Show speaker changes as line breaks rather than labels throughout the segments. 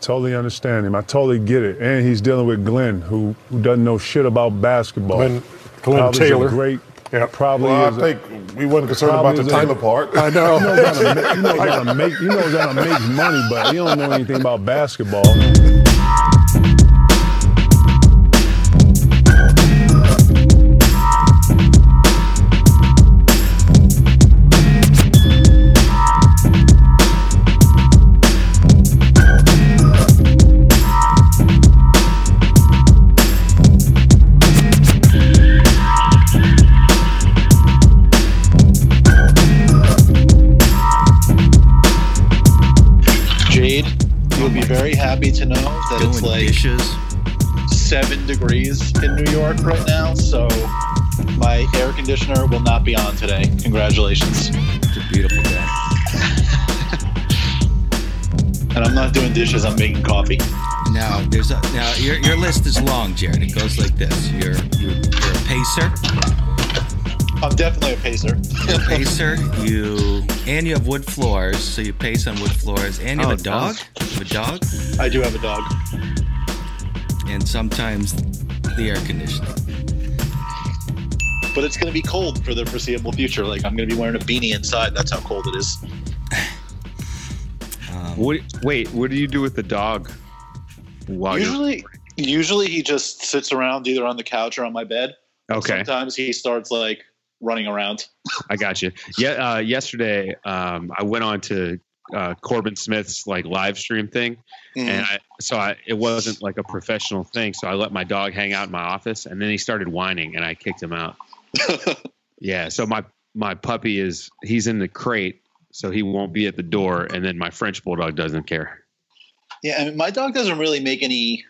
Totally understand him. I totally get it. And he's dealing with Glen, who, who doesn't know shit about basketball.
Glen- Glen
Probably is a
Taylor.
great.
Yeah.
Probably
Well, I
is. a-
think we wasn't concerned about the
Probably
time
is
apart.
I know.
You know how to make, you know how to make, you know how to make money, but you don't know anything about basketball.
It's like
dishes.
seven degrees in New York right now, so my air conditioner will not be on today. Congratulations.
It's a beautiful day.
And I'm not doing dishes, I'm making coffee.
Now there's a now your your list is long, Jared. It goes like this. You're you're, you're a pacer.
I'm definitely a pacer.
You're a pacer. You and you have wood floors, so you pace on wood floors. And you have
Oh,
a dog. You have a dog,
I do have a dog.
and sometimes the air conditioning.
But it's going to be cold for the foreseeable future. Like, I'm going to be wearing a beanie inside. That's how cold it is.
Um,
What, wait, what do you do with the dog? While
Usually, usually he just sits around either on the couch or on my bed.
okay,
Sometimes he starts like running around.
I got you. Yeah, uh, yesterday um, I went on to uh, Corbin Smith's like live stream thing,
Mm.
and I, so I, it wasn't like a professional thing. So I let my dog hang out in my office, and then he started whining, and I kicked him out. Yeah, so my my puppy is he's in the crate, so he won't be at the door, and then my French bulldog doesn't care.
Yeah, I mean, my dog doesn't really make any,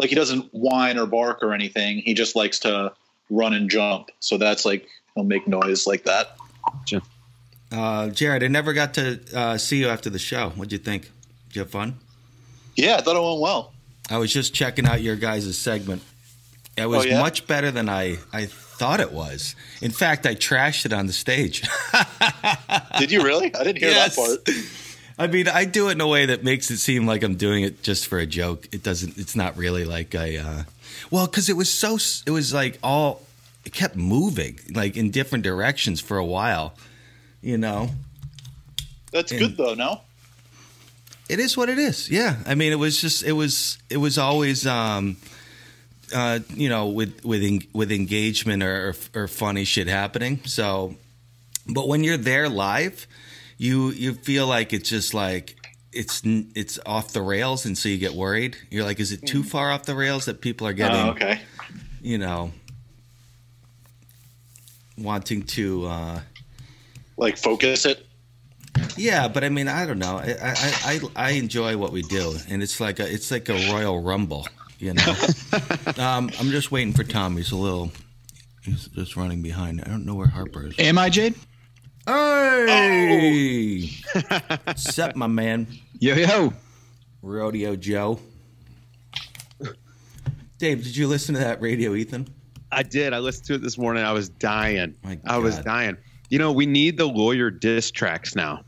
like, he doesn't whine or bark or anything. He just likes to run and jump. So that's like, he'll make noise like that.
uh, Jared, I never got to uh, see you after the show. What'd you think? Did you have fun?
Yeah, I thought it went well.
I was just checking out your guys' segment. It was
Oh, yeah?
much better than I, I thought it was. In fact, I trashed it on the stage.
Did you really? I didn't hear
Yes.
that part.
I mean, I do it in a way that makes it seem like I'm doing it just for a joke. It doesn't. It's not really like I. Uh, well, because it was so. It was like all. It kept moving like in different directions for a while. You know,
That's
And-
good though, no?
it is what it is. Yeah, I mean, it was just. It was. It was always. Um, uh, you know, with with en- with engagement or, or or funny shit happening. So, but when you're there live, you you feel like it's just like it's it's off the rails, and so you get worried. You're like, is it too far off the rails that people are getting?
Oh, okay.
You know, wanting to. Uh,
Like focus it.
yeah, but I mean, I don't know. I, I I I enjoy what we do, and it's like a it's like a Royal Rumble. You know, um, I'm just waiting for Tom. He's a little. He's just running behind. I don't know where Harper is.
Am I Jade?
Hey, what's up, my man?
Yo yo.
Rodeo Joe. Dave, did you listen to that radio, Ethan?
I did. I listened to it this morning. I was dying. I was dying. You know, we need the lawyer diss tracks now.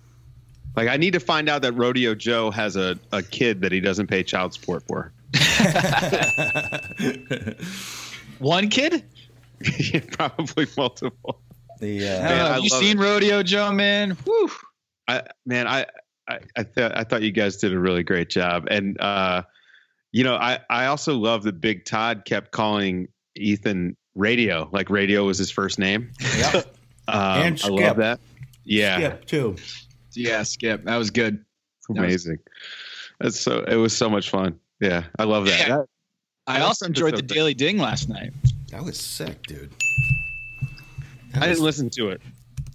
Like, I need to find out that Rodeo Joe has a, a kid that he doesn't pay child support for.
One kid?
Probably multiple.
The uh,
Man,
have you
love
seen Rodeo Joe, man? Whew.
I man, I I I, th- I thought you guys did a really great job, and uh, you know, I I also love that Big Todd kept calling Ethan Radio, like Radio was his first name.
Yep.
Um,
And
I
Skip.
love that. Yeah,
Skip too.
Yeah, Skip. That was good. That was-
amazing. That's so. It was so much fun. Yeah, I love that.
Yeah.
That-
I also enjoyed
that's
the
so
Daily Ding last night.
That was sick, dude.
I
That
didn't listen to it.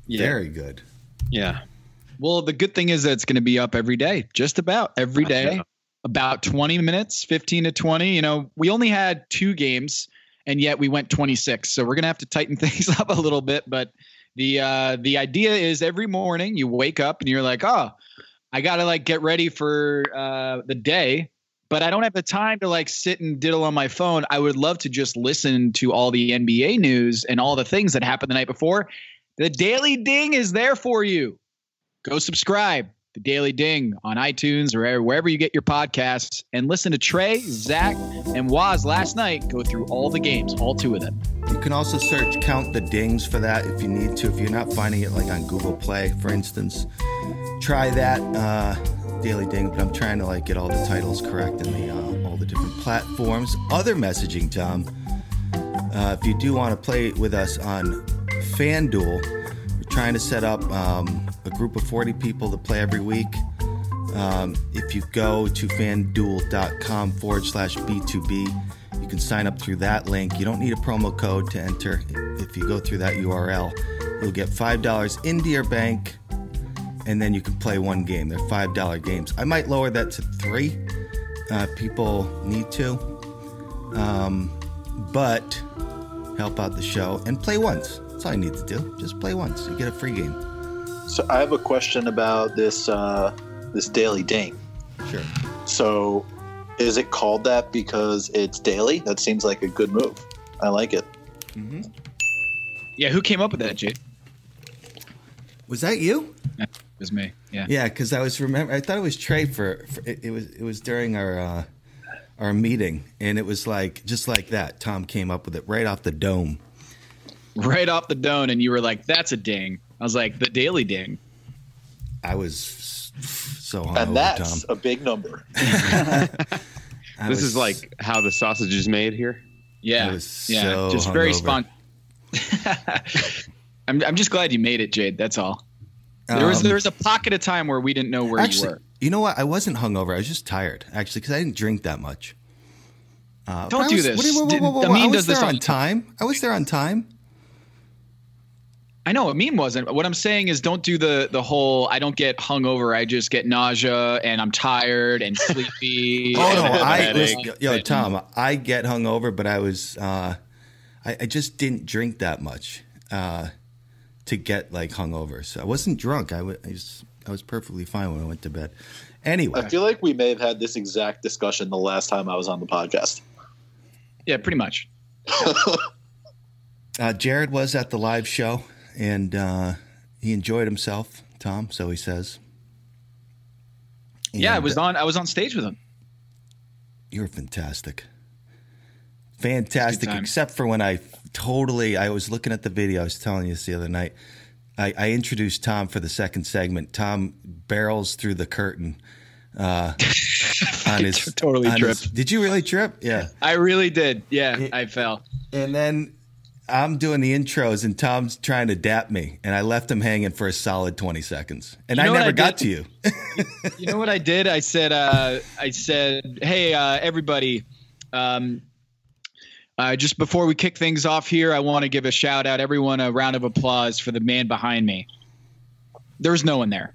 Very good.
Yeah,
Well, the good thing is that it's going to be up every day, just about every
I
day,
know.
about 20 minutes, 15 to 20. You know, we only had two games and yet we went 26. So we're going to have to tighten things up a little bit. But the, uh, the idea is every morning you wake up and you're like, oh, I got to like get ready for uh, the day. But I don't have the time to like sit and diddle on my phone. I would love to just listen to all the NBA news and all the things that happened the night before. The Daily Ding is there for you go subscribe the Daily Ding on iTunes or wherever you get your podcasts, and listen to Trey, Zach, and Waz last night go through all the games, all two of them.
You can also search Count the Dings for that if you need to. If you're not finding it like on Google Play, for instance, try that uh, Daily Ding. But I'm trying to like get all the titles correct in the uh, all the different platforms. Other messaging, Tom. Uh, if you do want to play with us on FanDuel, trying to set up um, a group of 40 people to play every week. Um, if you go to fanduel.com forward slash B2B, you can sign up through that link. You don't need a promo code to enter. If you go through that URL, you'll get $5 into your bank, and then you can play one game. They're $5 games. I might lower that to three. Uh, people need to. Um, but help out the show and play once. That's all you need to do. Just play once. You get a free game.
So I have a question about this uh, this daily ding.
Sure.
So is it called that because it's daily? That seems like a good move. I like it.
Mm-hmm.
Yeah, who came up with that, Jade?
Was that you?
It was me. Yeah.
Yeah, because I was remember. I thought it was Trey for, for it, it was it was during our uh, our meeting, and it was like just like that. Tom came up with it right off the dome.
Right off the dome, and you were like, "That's a ding." I was like, "The daily ding."
I was so hungover,
And that's
Tom.
a big number.
This
was-
is like how the sausage is made here.
Yeah.
I
yeah.
so
just very
hungover.
I'm I'm just glad you made it, Jade. That's all. There was
Um,
there was a pocket of time where we didn't know where
actually,
you were.
you know what? I wasn't hungover. I was just tired, actually, because I didn't drink that much. Uh,
Don't do
was-
this.
what do you- whoa, whoa,
Did-
whoa, whoa,
Amin
I was
does this
there on
time.
time. I was there on time.
I know Amin wasn't. What I'm saying is, don't do the the whole. I don't get hungover. I just get nausea and I'm tired and sleepy.
Oh
and
no,
I have a
I
headache.
listen, yo Tom, I get hungover, but I was uh, I, I just didn't drink that much uh, to get like hungover. So I wasn't drunk. I wa- I was I was perfectly fine when I went to bed. Anyway,
I feel like we may have had this exact discussion the last time I was on the podcast.
Yeah, pretty much.
uh, Jared was at the live show and uh, he enjoyed himself. Tom, so he says.
Yeah, I was
uh,
on. I was on stage with him.
You're fantastic. Fantastic, except for when I totally, I was looking at the video, I was telling you this the other night. I, I introduced Tom for the second segment. Tom barrels through the curtain. Uh, on his,
Totally
on his- did you really trip? Yeah.
I really did. Yeah,
It-
I fell.
And then I'm doing the intros, and Tom's trying to dap me, and I left him hanging for a solid 20 seconds. And
You know
I never
I
got to you.
You know what I did? I said, uh, I said, hey, uh, everybody. Um, uh, just before we kick things off here, I want to give a shout out, everyone, a round of applause for the man behind me. There was no one there.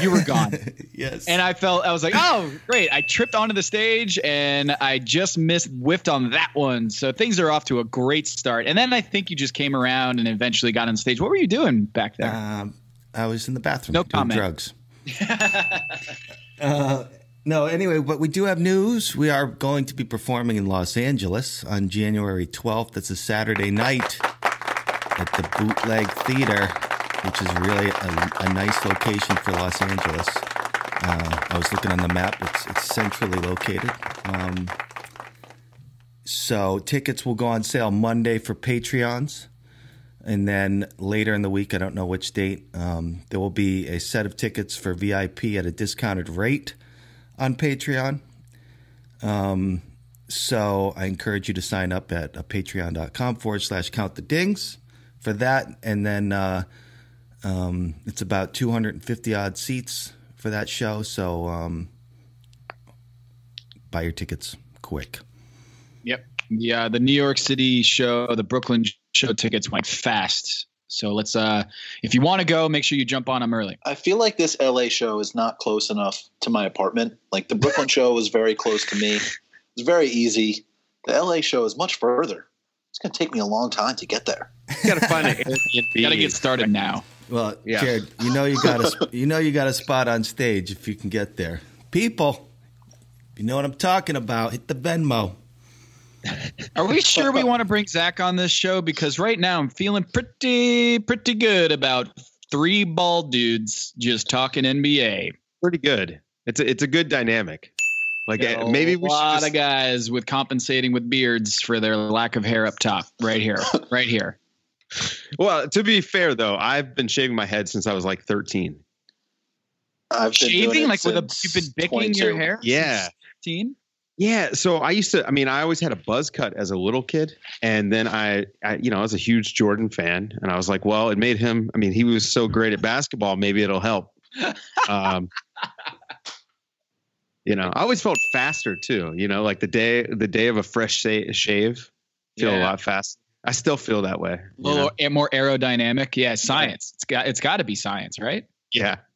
You were gone.
yes.
And I felt I was like, oh, great! I tripped onto the stage and I just missed whiffed on that one. So things are off to a great start. And then I think you just came around and eventually got on stage. What were you doing back there?
Um, I was in the bathroom
No comment.
drugs. uh, no, anyway, but we do have news. We are going to be performing in Los Angeles on January 12th. That's a Saturday night at the Bootleg Theater, which is really a, a nice location for Los Angeles. Uh, I was looking on the map, it's, it's centrally located. Um, so tickets will go on sale Monday for Patreons. And then later in the week, I don't know which date, um, there will be a set of tickets for VIP at a discounted rate on Patreon. Um, so I encourage you to sign up at uh, patreon.com forward slash count the dings for that. And then uh, um, it's about 250 odd seats for that show. So um, buy your tickets quick.
Yep. Yeah, the New York City show, the Brooklyn show tickets went fast. So let's uh if you want to go, make sure you jump on them early.
I feel like this LA show is not close enough to my apartment. Like the Brooklyn show was very close to me. It's very easy. The LA show is much further. It's going to take me a long time to get there.
You got to find an Airbnb.
Got to get started now.
Well,
Yeah.
Jared, you know you got a you know you got a spot on stage if you can get there. People, you know what I'm talking about. Hit the Venmo.
Are we sure we want to bring Zach on this show? Because right now I'm feeling pretty pretty good about three bald dudes just talking NBA.
Pretty good. It's a, it's a good dynamic. Like
Got
uh,
a
maybe we should a
lot
just,
of guys with compensating with beards for their lack of hair up top. Right here, right here.
Well, to be fair though, I've been shaving my head since I was like 13.
I've been doing
Shaving
it
like with a you've been picking your hair.
Yeah.
Teen.
Yeah, so I used to. I mean, I always had a buzz cut as a little kid, and then I, I, you know, I was a huge Jordan fan, and I was like, well, it made him. I mean, he was so great at basketball. Maybe it'll help. Um, you know, I always felt faster too. You know, like the day, the day of a fresh sa- shave, feel a lot faster. I still feel that way.
A
you know?
more aerodynamic. Yeah, science. It's got it's got to be science, right?
Yeah.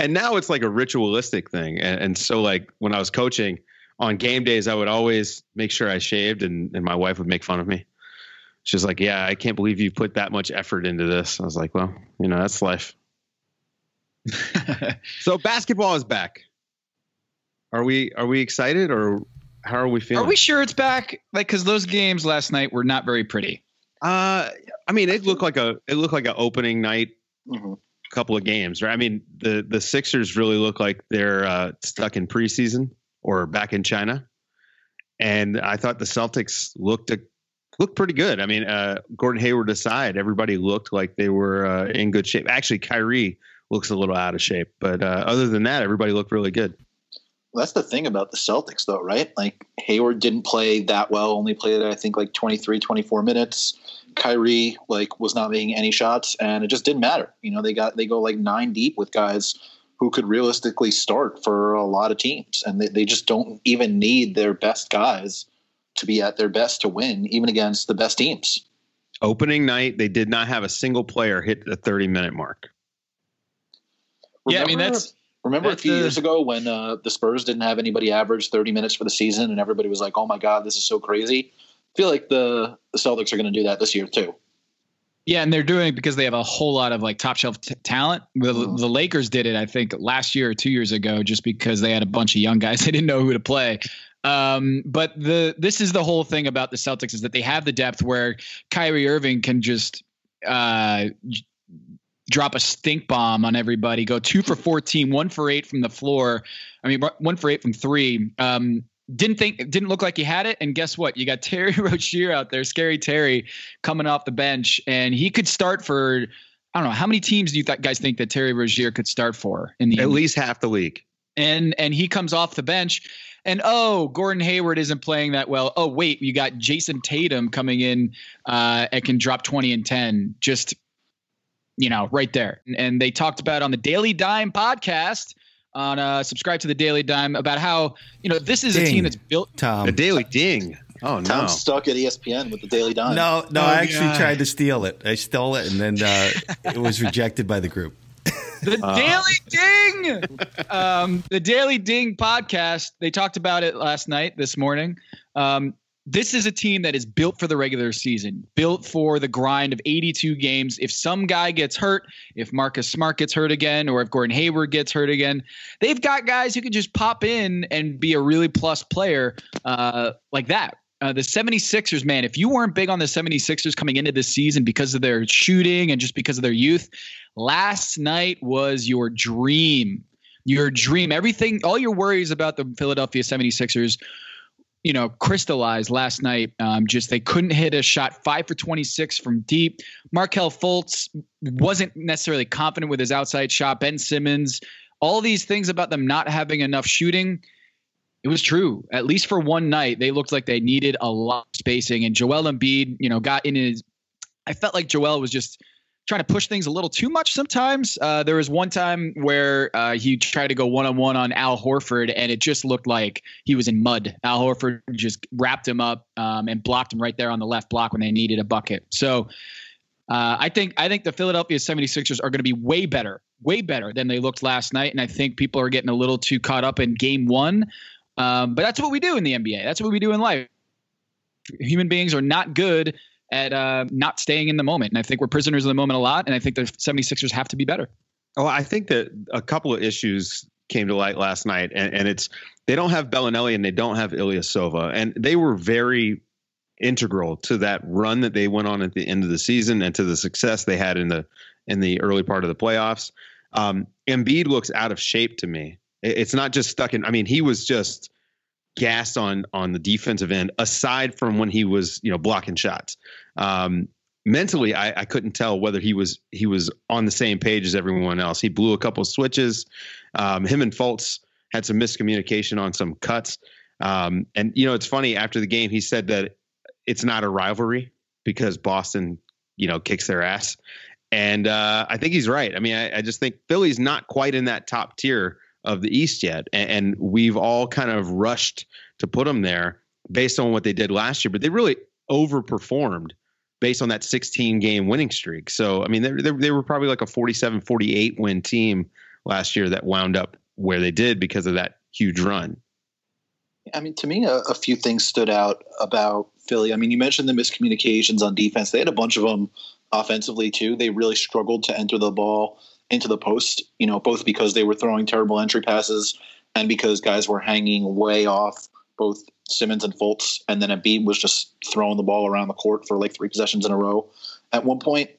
And now it's like a ritualistic thing. And, and so, like, when I was coaching on game days, I would always make sure I shaved, and, and my wife would make fun of me. She's like, Yeah, I can't believe you put that much effort into this. I was like, Well, you know, that's life. So, basketball is back. Are we are we excited or how are we feeling?
Are we sure it's back? Like, because those games last night were not very pretty.
uh I mean, it looked like a it looked like an opening night
Mhm.
couple of games, right? I mean, the the Sixers really look like they're uh, stuck in preseason or back in China, and I thought the Celtics looked a, looked pretty good. I mean, uh, Gordon Hayward aside, everybody looked like they were uh, in good shape. Actually, Kyrie looks a little out of shape, but uh, other than that, everybody looked really good.
That's the thing about the Celtics, though, right? Like Hayward didn't play that well, only played, I think, like 23, 24 minutes. Kyrie, like, was not making any shots, and it just didn't matter. You know, they got they go like nine deep with guys who could realistically start for a lot of teams, and they, they just don't even need their best guys to be at their best to win, even against the best teams.
Opening night, they did not have a single player hit the 30 minute mark.
Yeah, I mean, that's-
remember
that's
a few
the-
years ago when uh, the Spurs didn't have anybody average 30 minutes for the season, and everybody was like, "Oh my god, this is so crazy." I feel like the the Celtics are going to do that this year too.
Yeah, and they're doing it because they have a whole lot of like top shelf t- talent. The,
Mhm.
the Lakers did it, I think, last year or two years ago, just because they had a bunch of young guys. They didn't know who to play. Um, but the this is the whole thing about the Celtics is that they have the depth where Kyrie Irving can just uh, drop a stink bomb on everybody, go two for 14, one for eight from the floor. I mean, one for eight from three. Um, didn't think didn't look like he had it, and guess what? You got Terry Rozier out there, scary Terry, coming off the bench, and he could start for. I don't know how many teams do you th- guys think that Terry Rozier could start for in the
At
NBA?
least half the league.
and and he comes off the bench and oh gordon hayward isn't playing that well oh wait you got jayson tatum coming in uh and can drop 20 and 10 just you know right there and, and they talked about on the daily dime podcast on uh subscribe to the daily dime about how you know this is a team that's built
Tom.
A daily ding. Oh no.
Tom's stuck at ESPN with the Daily Dime.
No, no,
Oh,
I actually
God.
tried to steal it. I stole it, and then uh, it was rejected by the group.
The
Uh.
Daily Ding, um, the Daily Ding podcast. They talked about it last night, this morning. Um, this is a team that is built for the regular season, built for the grind of 82 games. If some guy gets hurt, if Marcus Smart gets hurt again, or if Gordon Hayward gets hurt again, they've got guys who can just pop in and be a really plus player uh, like that. Uh, the 76ers, man, if you weren't big on the 76ers coming into this season because of their shooting and just because of their youth, last night was your dream. Your dream. Everything, all your worries about the Philadelphia 76ers, you know, crystallized last night. Um, just they couldn't hit a shot five for 26 from deep. Markelle Fultz wasn't necessarily confident with his outside shot. Ben Simmons, all these things about them not having enough shooting. It was true. At least for one night, they looked like they needed a lot of spacing. And Joel Embiid, you know, got in his. I felt like Joel was just trying to push things a little too much sometimes. Uh, there was one time where uh, he tried to go one on one on Al Horford, and it just looked like he was in mud. Al Horford just wrapped him up um, and blocked him right there on the left block when they needed a bucket. So uh, I think I think the Philadelphia 76ers are going to be way better, way better than they looked last night. And I think people are getting a little too caught up in game one. Um, but that's what we do in the NBA. That's what we do in life. Human beings are not good at uh, not staying in the moment. And I think we're prisoners of the moment a lot. And I think the 76ers have to be better.
Oh, I think that a couple of issues came to light last night, and, and it's they don't have Belinelli and they don't have Ilya Ilyasova, and they were very integral to that run that they went on at the end of the season and to the success they had in the in the early part of the playoffs. Um, Embiid looks out of shape to me. It's not just stuck in. I mean, he was just gassed on on the defensive end. Aside from when he was, you know, blocking shots, um, mentally, I, I couldn't tell whether he was he was on the same page as everyone else. He blew a couple switches. Um, him and Fultz had some miscommunication on some cuts. Um, and you know, it's funny. After the game, he said that it's not a rivalry because Boston, you know, kicks their ass. And uh, I think he's right. I mean, I, I, just think Philly's not quite in that top tier of the East yet, and, and, we've all kind of rushed to put them there based on what they did last year. But they really overperformed based on that 16 game winning streak. So I mean, they, they, were probably like a 47, 48 win team last year that wound up where they did because of that huge run.
I mean, to me, a, a, few things stood out about Philly. I mean, you mentioned the miscommunications on defense. They had a bunch of them offensively too. They really struggled to enter the ball into the post, you know, both because they were throwing terrible entry passes and because guys were hanging way off both Simmons and Fultz. And then Embiid was just throwing the ball around the court for like three possessions in a row. At one point,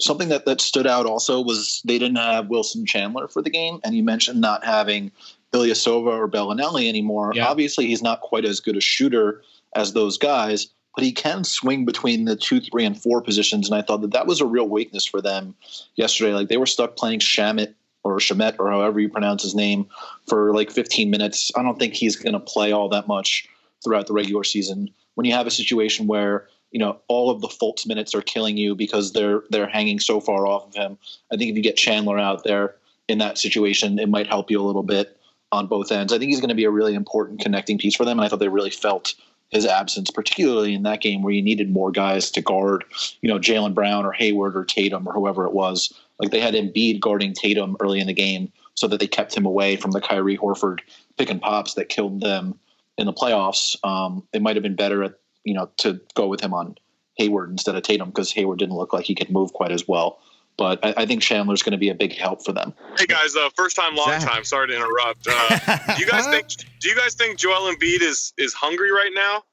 something that, that stood out also was they didn't have Wilson Chandler for the game. And you mentioned not having Ilyasova or Belinelli anymore. Yeah. Obviously, he's not quite as good a shooter as those guys, but he can swing between the two, three, and four positions. And I thought that that was a real weakness for them yesterday. Like they were stuck playing Shamet or Shamet or however you pronounce his name for like 15 minutes. I don't think he's going to play all that much throughout the regular season. When you have a situation where you know all of the Fultz minutes are killing you because they're they're hanging so far off of him. I think if you get Chandler out there in that situation, it might help you a little bit on both ends. I think he's going to be a really important connecting piece for them, and I thought they really felt his absence, particularly in that game where you needed more guys to guard, you know, Jaylen Brown or Hayward or Tatum or whoever it was. Like they had Embiid guarding Tatum early in the game so that they kept him away from the Kyrie Horford pick and pops that killed them in the playoffs. Um, it might have been better, at, you know, to go with him on Hayward instead of Tatum because Hayward didn't look like he could move quite as well. But I, I think Chandler's going to be a big help for them.
Hey guys, uh, first time, long Zach. time. Sorry to interrupt. Uh, do you guys think? Do you guys think Joel Embiid is is hungry right now?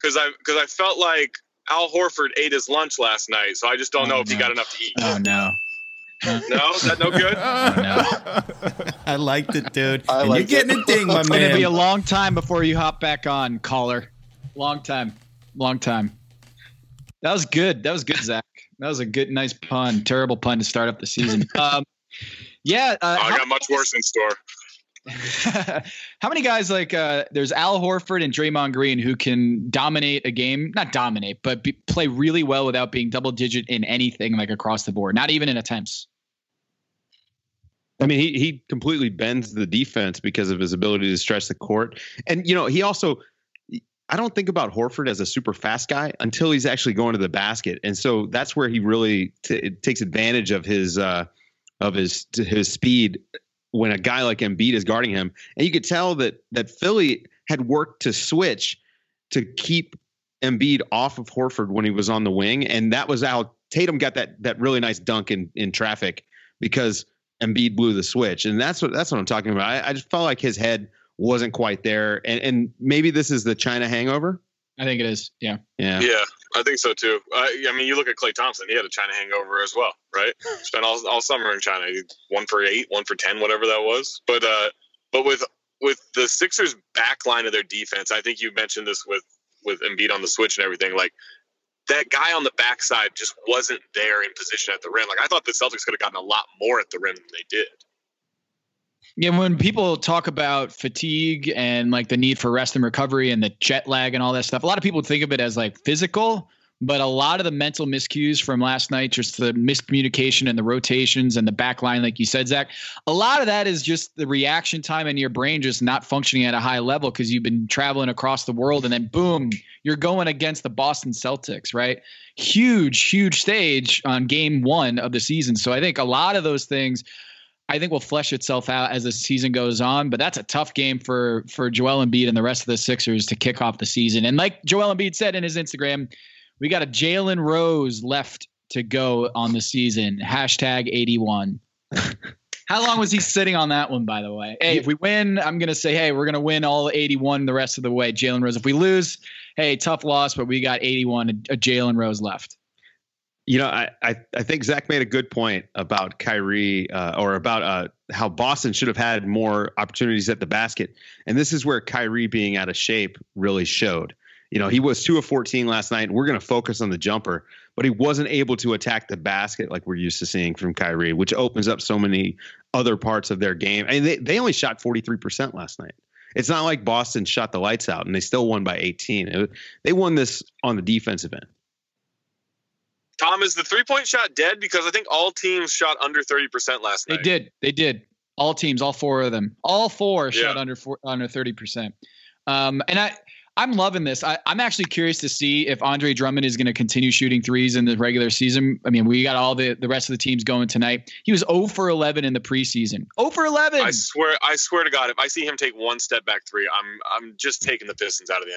Because I because I felt like Al Horford ate his lunch last night, so I just don't oh, know if he got enough to eat.
Oh no.
no, is that no good?
Oh, no. I liked it, dude. I and you're getting it. a ding, my
it's
man.
It's gonna be a long time before you hop back on, caller. Long time, long time. That was good. That was good, Zach. That was a good, nice pun. Terrible pun to start up the season. Um, yeah,
uh, oh, I got much worse in store.
how many guys like uh, there's Al Horford and Draymond Green who can dominate a game, not dominate, but be, play really well without being double digit in anything like across the board, not even in attempts.
I mean, he he completely bends the defense because of his ability to stretch the court, and you know he also. I don't think about Horford as a super fast guy until he's actually going to the basket, and so that's where he really t- takes advantage of his uh, of his his speed when a guy like Embiid is guarding him, and you could tell that that Philly had worked to switch to keep Embiid off of Horford when he was on the wing, and that was how Tatum got that that really nice dunk in in traffic because Embiid blew the switch, and that's what that's what I'm talking about. I, I just felt like his head wasn't quite there, and and maybe this is the China hangover.
I think it is. Yeah.
Yeah.
Yeah. I think so too. Uh, I mean, you look at Klay Thompson; he had a China hangover as well, right? Spent all, all summer in China, one for eight, one for ten, whatever that was. But uh, but with with the Sixers' back line of their defense, I think you mentioned this with with Embiid on the switch and everything. Like that guy on the backside just wasn't there in position at the rim. Like I thought the Celtics could have gotten a lot more at the rim than they did.
Yeah, when people talk about fatigue and like the need for rest and recovery and the jet lag and all that stuff, a lot of people think of it as like physical, but a lot of the mental miscues from last night, just the miscommunication and the rotations and the back line, like you said, Zach, a lot of that is just the reaction time in your brain just not functioning at a high level because you've been traveling across the world and then boom, you're going against the Boston Celtics, right? Huge, huge stage on game one of the season. So I think a lot of those things I think will flesh itself out as the season goes on. But that's a tough game for for Joel Embiid and the rest of the Sixers to kick off the season. And like Joel Embiid said in his Instagram, we got a Jalen Rose left to go on the season. Hashtag 81. How long was he sitting on that one, by the way? Hey, if we win, I'm going to say, hey, we're going to win all 81 the rest of the way. Jalen Rose. If we lose, hey, tough loss, but we got 81 a, Jalen Rose left.
You know, I, I, I think Zach made a good point about Kyrie uh, or about uh, how Boston should have had more opportunities at the basket. And this is where Kyrie being out of shape really showed. You know, he was two of 14 last night. We're going to focus on the jumper, but he wasn't able to attack the basket like we're used to seeing from Kyrie, which opens up so many other parts of their game. And they, they only shot 43% last night. It's not like Boston shot the lights out and they still won by 18. It, they won this on the defensive end.
Tom, is the three point shot dead? Because I think all teams shot under 30% last night.
They did. They did. All teams, all four of them, all four
Yeah.
shot under four, under 30%. Um, and I, I'm loving this. I, I'm actually curious to see if Andre Drummond is going to continue shooting threes in the regular season. I mean, we got all the, the rest of the teams going tonight. He was 0 for 11 in the preseason. 0 for 11.
I swear, I swear to God, if I see him take one step back three, I'm I'm just taking the Pistons out of the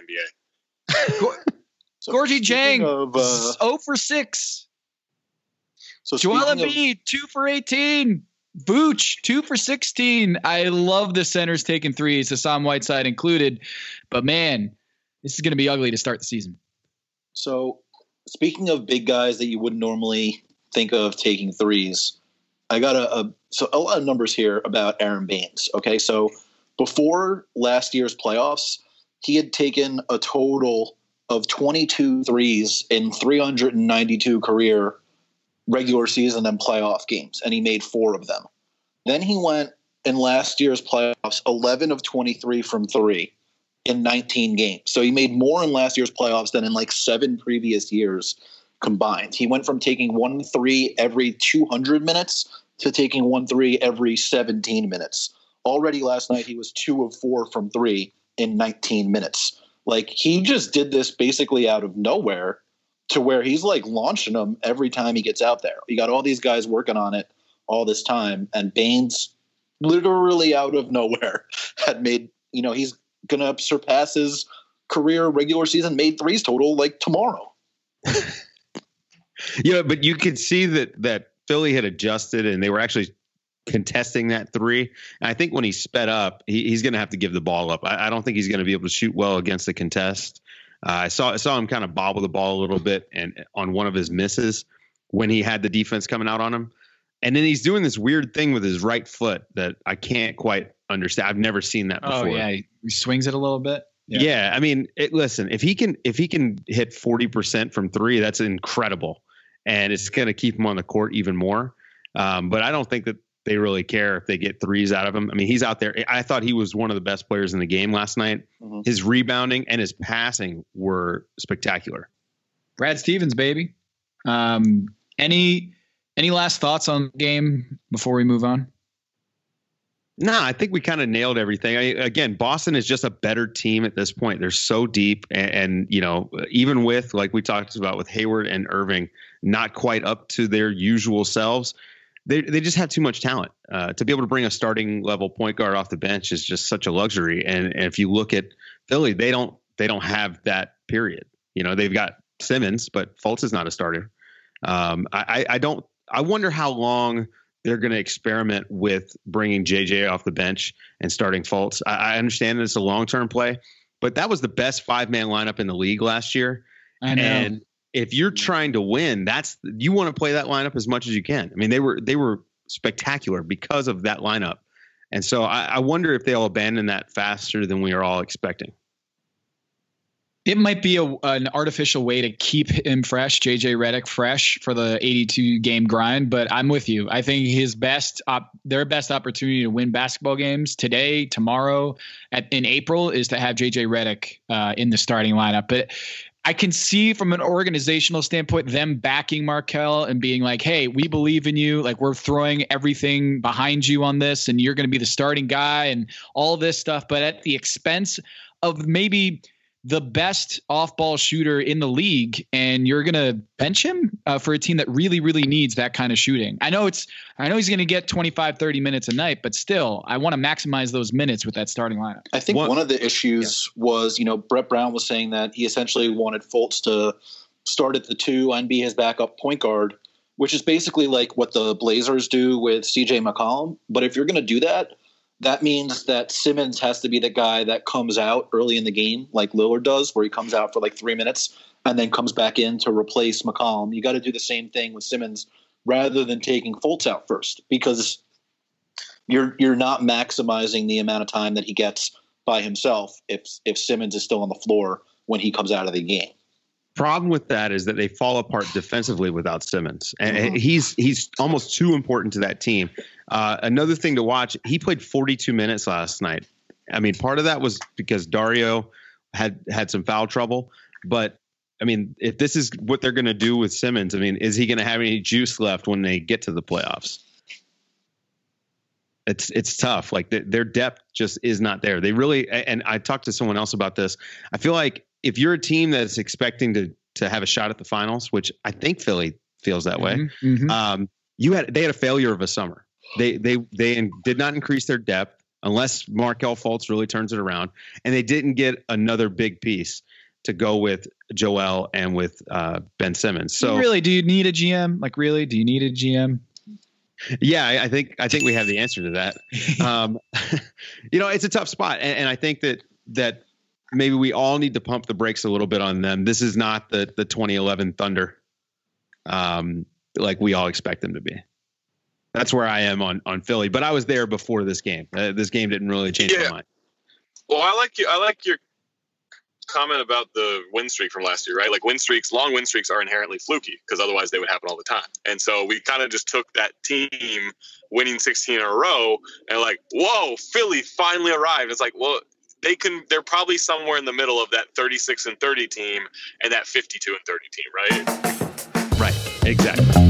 NBA.
So
Gorgui
speaking
Dieng,
Of, uh,
0 for 6.
so
Joel
speaking of-
Embiid, 2 for 18. Vooch, 2 for 16. I love the centers taking threes, Hassan Whiteside included. But man, this is going to be ugly to start the season.
So, speaking of big guys that you wouldn't normally think of taking threes, I got a, a so a lot of numbers here about Aron Baynes. Okay, so before last year's playoffs, he had taken a total of 22 threes in 392 career regular season and playoff games, and he made four of them. Then he went in last year's playoffs 11 of 23 from three in 19 games. So he made more in last year's playoffs than in like seven previous years combined. He went from taking one three every 200 minutes to taking one three every 17 minutes. Already last night, he was two of four from three in 19 minutes. Like he just did this basically out of nowhere to where he's like launching them every time he gets out there. You got all these guys working on it all this time, and Baynes literally out of nowhere had made, you know, he's to surpass his career regular season made threes total like tomorrow.
Yeah, but you could see that that Philly had adjusted and they were actually contesting that three. And I think when he sped up, he, he's going to have to give the ball up. I, I don't think he's going to be able to shoot well against the contest. Uh, I saw I saw him kind of bobble the ball a little bit and on one of his misses when he had the defense coming out on him. And then he's doing this weird thing with his right foot that I can't quite understand. I've never seen that before.
Oh yeah, he swings it a little bit.
Yeah.
Yeah.
I mean, it, listen, if he can if he can hit 40% from 3, that's incredible. And it's going to keep him on the court even more. Um, but I don't think that they really care if they get threes out of him. I mean, he's out there. I thought he was one of the best players in the game last night.
Mhm.
His rebounding and his passing were spectacular.
Brad Stevens, baby. Um, any any last thoughts on the game before we move on?
No, I think we kind of nailed everything. I, again, Boston is just a better team at this point. They're so deep, and, and you know, even with like we talked about with Hayward and Irving, not quite up to their usual selves. They they just have too much talent. Uh, to be able to bring a starting level point guard off the bench is just such a luxury. And, and if you look at Philly, they don't they don't have that. Period. You know, they've got Simmons, but Fultz is not a starter. Um, I I don't. I wonder how long they're going to experiment with bringing JJ off the bench and starting Fultz. I, I understand that it's a long term play, but that was the best five man lineup in the league last year.
I know.
And if you're trying to win, that's you want to play that lineup as much as you can. I mean, they were they were spectacular because of that lineup. And so I, I wonder if they'll abandon that faster than we are all expecting.
It might be a, an artificial way to keep him fresh, JJ Redick fresh for the 82 game grind. But I'm with you. I think his best, op, their best opportunity to win basketball games today, tomorrow, at, in April is to have JJ Redick uh, in the starting lineup. But I can see from an organizational standpoint them backing Markelle and being like, "Hey, we believe in you. Like we're throwing everything behind you on this, and you're going to be the starting guy and all this stuff." But at the expense of maybe the best off-ball shooter in the league, and you're going to bench him uh, for a team that really, really needs that kind of shooting. I know it's, I know he's going to get 25, 30 minutes a night, but still, I want to maximize those minutes with that starting lineup.
I think
What-
one of the issues was, you know, Brett Brown was saying that he essentially wanted Fultz to start at the two and be his backup point guard, which is basically like what the Blazers do with CJ McCollum. But if you're going to do that, that means that Simmons has to be the guy that comes out early in the game, like Lillard does, where he comes out for like three minutes and then comes back in to replace McCollum. You got to do the same thing with Simmons rather than taking Fultz out first because you're you're not maximizing the amount of time that he gets by himself if if Simmons is still on the floor when he comes out of the game.
Problem with that is that they fall apart defensively without Simmons, and mm-hmm. he's he's almost too important to that team. Uh, another thing to watch: he played 42 minutes last night. I mean, part of that was because Dario had had some foul trouble, but I mean, if this is what they're going to do with Simmons, I mean, is he going to have any juice left when they get to the playoffs? It's it's tough. Like the, their depth just is not there. They really. And I talked to someone else about this. I feel like if you're a team that's expecting to to have a shot at the finals, which I think Philly feels that way, mm-hmm. mm-hmm. um, you had they had a failure of a summer. They they they did not increase their depth unless Markelle Fultz really turns it around, and they didn't get another big piece to go with Joel and with uh, Ben Simmons. So
really, do you need a GM? Like really, do you need a GM?
Yeah, I, I think I think we have the answer to that. um, you know, it's a tough spot, and, and I think that that maybe we all need to pump the brakes a little bit on them. This is not the the 2011 Thunder, um, like we all expect them to be. That's where I am on on Philly, but I was there before this game. Uh, this game didn't really change yeah. my mind.
Well, I like you. I like your comment about the win streak from last year, right? Like win streaks, long win streaks are inherently fluky because otherwise they would happen all the time. And so we kind of just took that team winning 16 in a row and like, whoa, Philly finally arrived. It's like, well, they can they're probably somewhere in the middle of that 36 and 30 team and that 52 and 30 team,
right? Right. Exactly.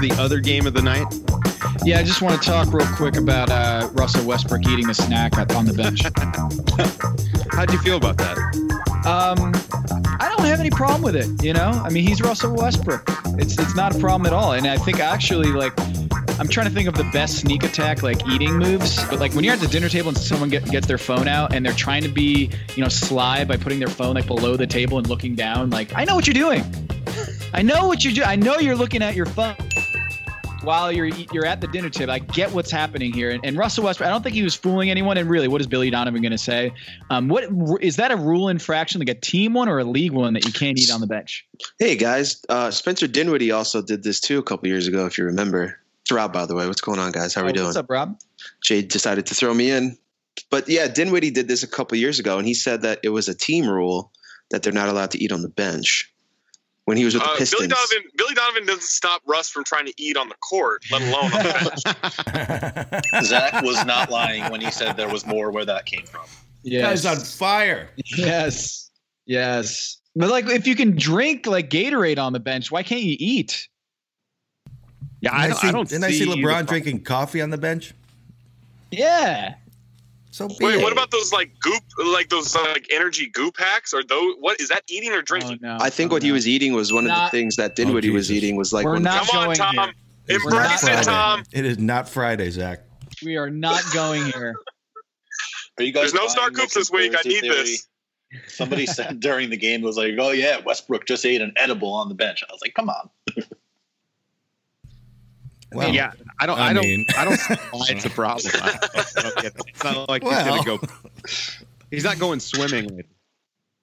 The other game of the night?
Yeah, I just want to talk real quick about uh, Russell Westbrook eating a snack on the bench.
How'd you feel about that?
Um, I don't have any problem with it. You know, I mean, he's Russell Westbrook. It's it's not a problem at all. And I think actually, like, I'm trying to think of the best sneak attack like eating moves. But like when you're at the dinner table and someone get, gets their phone out and they're trying to be, you know, sly by putting their phone like below the table and looking down. Like, I know what you're doing. I know what you're doing. I know you're looking at your phone while you're you're at the dinner table. I get what's happening here. And, and Russell Westbrook, I don't think he was fooling anyone. And really, what is Billy Donovan going to say? Um, what is that a rule infraction, like a team one or a league one that you can't eat on the bench?
Hey guys, uh, Spencer Dinwiddie also did this too a couple years ago, if you remember. It's Rob, by the way. What's going on, guys? How are oh, we doing?
What's up, Rob?
Jade decided to throw me in, but yeah, Dinwiddie did this a couple years ago, and he said that it was a team rule that they're not allowed to eat on the bench when he was with the uh, Pistons.
Billy Donovan, Billy Donovan doesn't stop Russ from trying to eat on the court, let alone on the
bench. Zach was not lying when he said there was more where that came from.
Yeah, Guy's on fire.
Yes. Yes. But like if you can drink like Gatorade on the bench, why can't you eat?
Yeah, I, I, see, I don't. Didn't I see LeBron drinking coffee on the bench?
Yeah.
So wait, what about those like goop, like those like energy goop hacks? Or those what is that eating or drinking?
Oh, no. I think oh, what no. he was eating was one not, of the things that Dinwiddie oh, was eating was like.
We're not
come on, Tom. Here. Embrace it, Tom.
It is not Friday, Zach.
We are not going here.
Are you guys There's no star coops this week. I need theory? this.
Somebody said during the game was like, "Oh yeah, Westbrook just ate an edible on the bench." I was like, "Come on."
Well, yeah, I don't, I, I mean, don't, I don't. Why it's a problem? I don't, get. It's not like well. he's gonna go. He's not going swimming.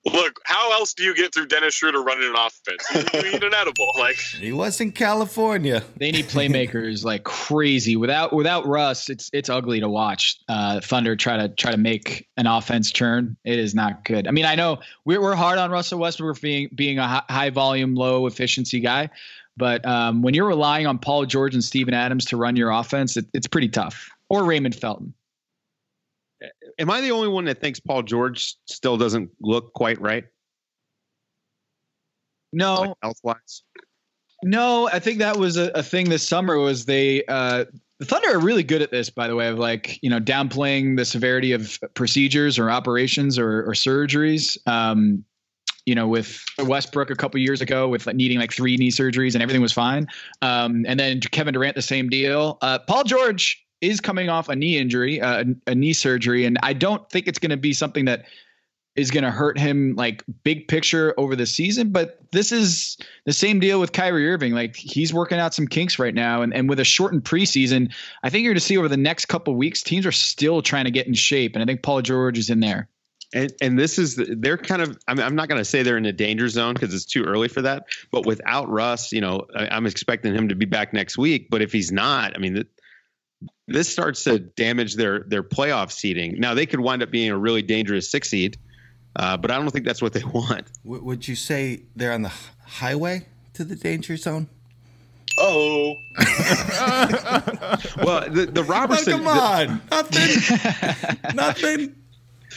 Look, how else do you get through Dennis Schroeder running an offense? You eat an edible, like
he was in California.
They need playmakers like crazy. Without without Russ, it's it's ugly to watch. Uh, Thunder try to try to make an offense turn. It is not good. I mean, I know we're we're hard on Russell Westbrook being being a high volume, low efficiency guy, but um, when you're relying on Paul George and Steven Adams to run your offense, it, it's pretty tough. Or Raymond Felton.
Am I the only one that thinks Paul George still doesn't look quite right?
No.
Like health-wise?
No, I think that was a, a thing this summer. Was they uh, the Thunder are really good at this, by the way, of like you know downplaying the severity of procedures or operations or, or surgeries. Um, you know, with Westbrook a couple years ago with needing like three knee surgeries and everything was fine. Um, and then Kevin Durant, the same deal. Uh, Paul George is coming off a knee injury, uh, a knee surgery, and I don't think it's going to be something that is going to hurt him like big picture over the season. But this is the same deal with Kyrie Irving. Like he's working out some kinks right now, and and with a shortened preseason, I think you're going to see over the next couple weeks, teams are still trying to get in shape, and I think Paul George is in there.
And, and this is they're kind of I mean, I'm not going to say they're in a danger zone because it's too early for that. But without Russ, you know, I, am expecting him to be back next week. But if he's not, I mean, this starts to damage their their playoff seeding. Now they could wind up being a really dangerous six seed, uh, but I don't think that's what they want.
would you say they're on the highway to the danger zone?
Oh.
well, the, the Robertson.
Oh, come on, the, nothing, nothing.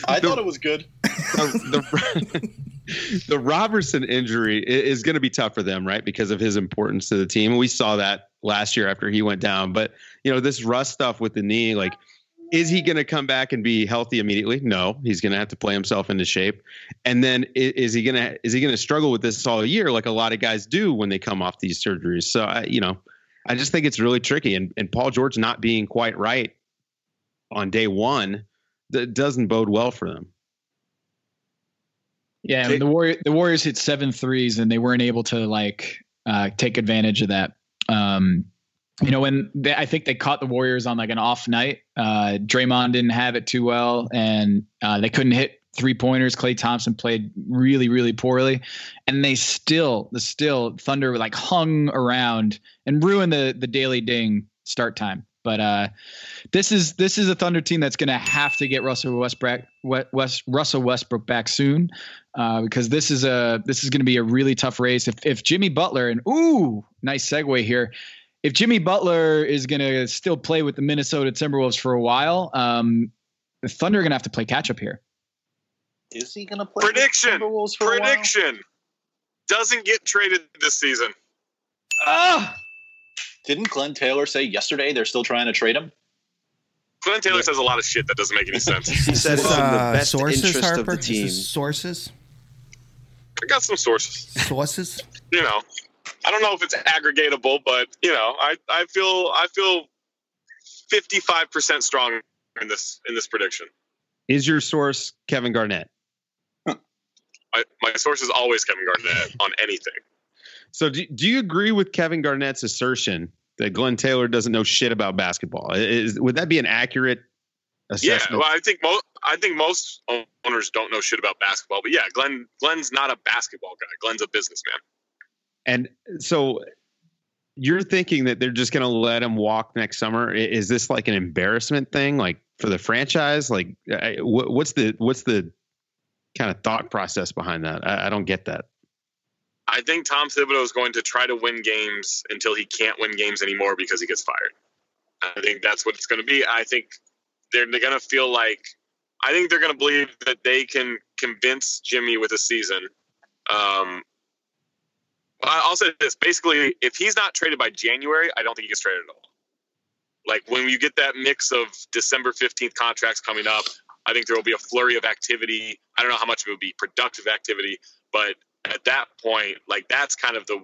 I the, thought it was good.
The, the, the Robertson injury is going to be tough for them, right? Because of his importance to the team. We saw that last year after he went down. But you know, this Russ stuff with the knee, like is he going to come back and be healthy immediately? No, he's going to have to play himself into shape. And then is he going to is he going to struggle with this all year like a lot of guys do when they come off these surgeries? So I, you know, I just think it's really tricky. And and Paul George not being quite right on day one that doesn't bode well for them.
Yeah, I mean, the Warrior the Warriors hit seven threes and they weren't able to like uh, take advantage of that. Um, you know, when they, I think they caught the Warriors on like an off night, uh, Draymond didn't have it too well, and uh, they couldn't hit three pointers. Klay Thompson played really, really poorly, and they still, the still Thunder like hung around and ruined the the daily ding start time. But uh, this is this is a Thunder team that's going to have to get Russell Westbrook West, Russell Westbrook back soon, uh, because this is a this is going to be a really tough race. If if Jimmy Butler and ooh, nice segue here if Jimmy Butler is going to still play with the Minnesota Timberwolves for a while, um, the Thunder are going to have to play catch up here.
Is he going to play
prediction? prediction doesn't get traded this season.
Ah, didn't Glen Taylor say yesterday they're still trying to trade him?
Glen Taylor yeah. says a lot of shit that doesn't make any sense.
he says uh, in the best sources, interest Harper? of the team.
Sources.
I got some sources.
Sources.
you know, I don't know if it's aggregatable, but you know, I, I feel I feel fifty five percent strong in this in this prediction.
Is your source Kevin Garnett?
I, my source is always Kevin Garnett on anything.
So, do, do you agree with Kevin Garnett's assertion that Glen Taylor doesn't know shit about basketball? Is, would that be an accurate assessment?
Yeah, well, I think most I think most owners don't know shit about basketball, but yeah, Glen Glen's not a basketball guy. Glen's a businessman.
And so you're thinking that they're just going to let him walk next summer? Is this like an embarrassment thing, like for the franchise? Like, what's the what's the kind of thought process behind that? I, I don't get that.
I think Tom Thibodeau is going to try to win games until he can't win games anymore because he gets fired. I think that's what it's going to be. I think they're, they're going to feel like I think they're going to believe that they can convince Jimmy with a season um, I'll say this: basically, if he's not traded by January, I don't think he gets traded at all. Like when you get that mix of December fifteenth contracts coming up, I think there will be a flurry of activity. I don't know how much of it will be productive activity, but at that point, like that's kind of the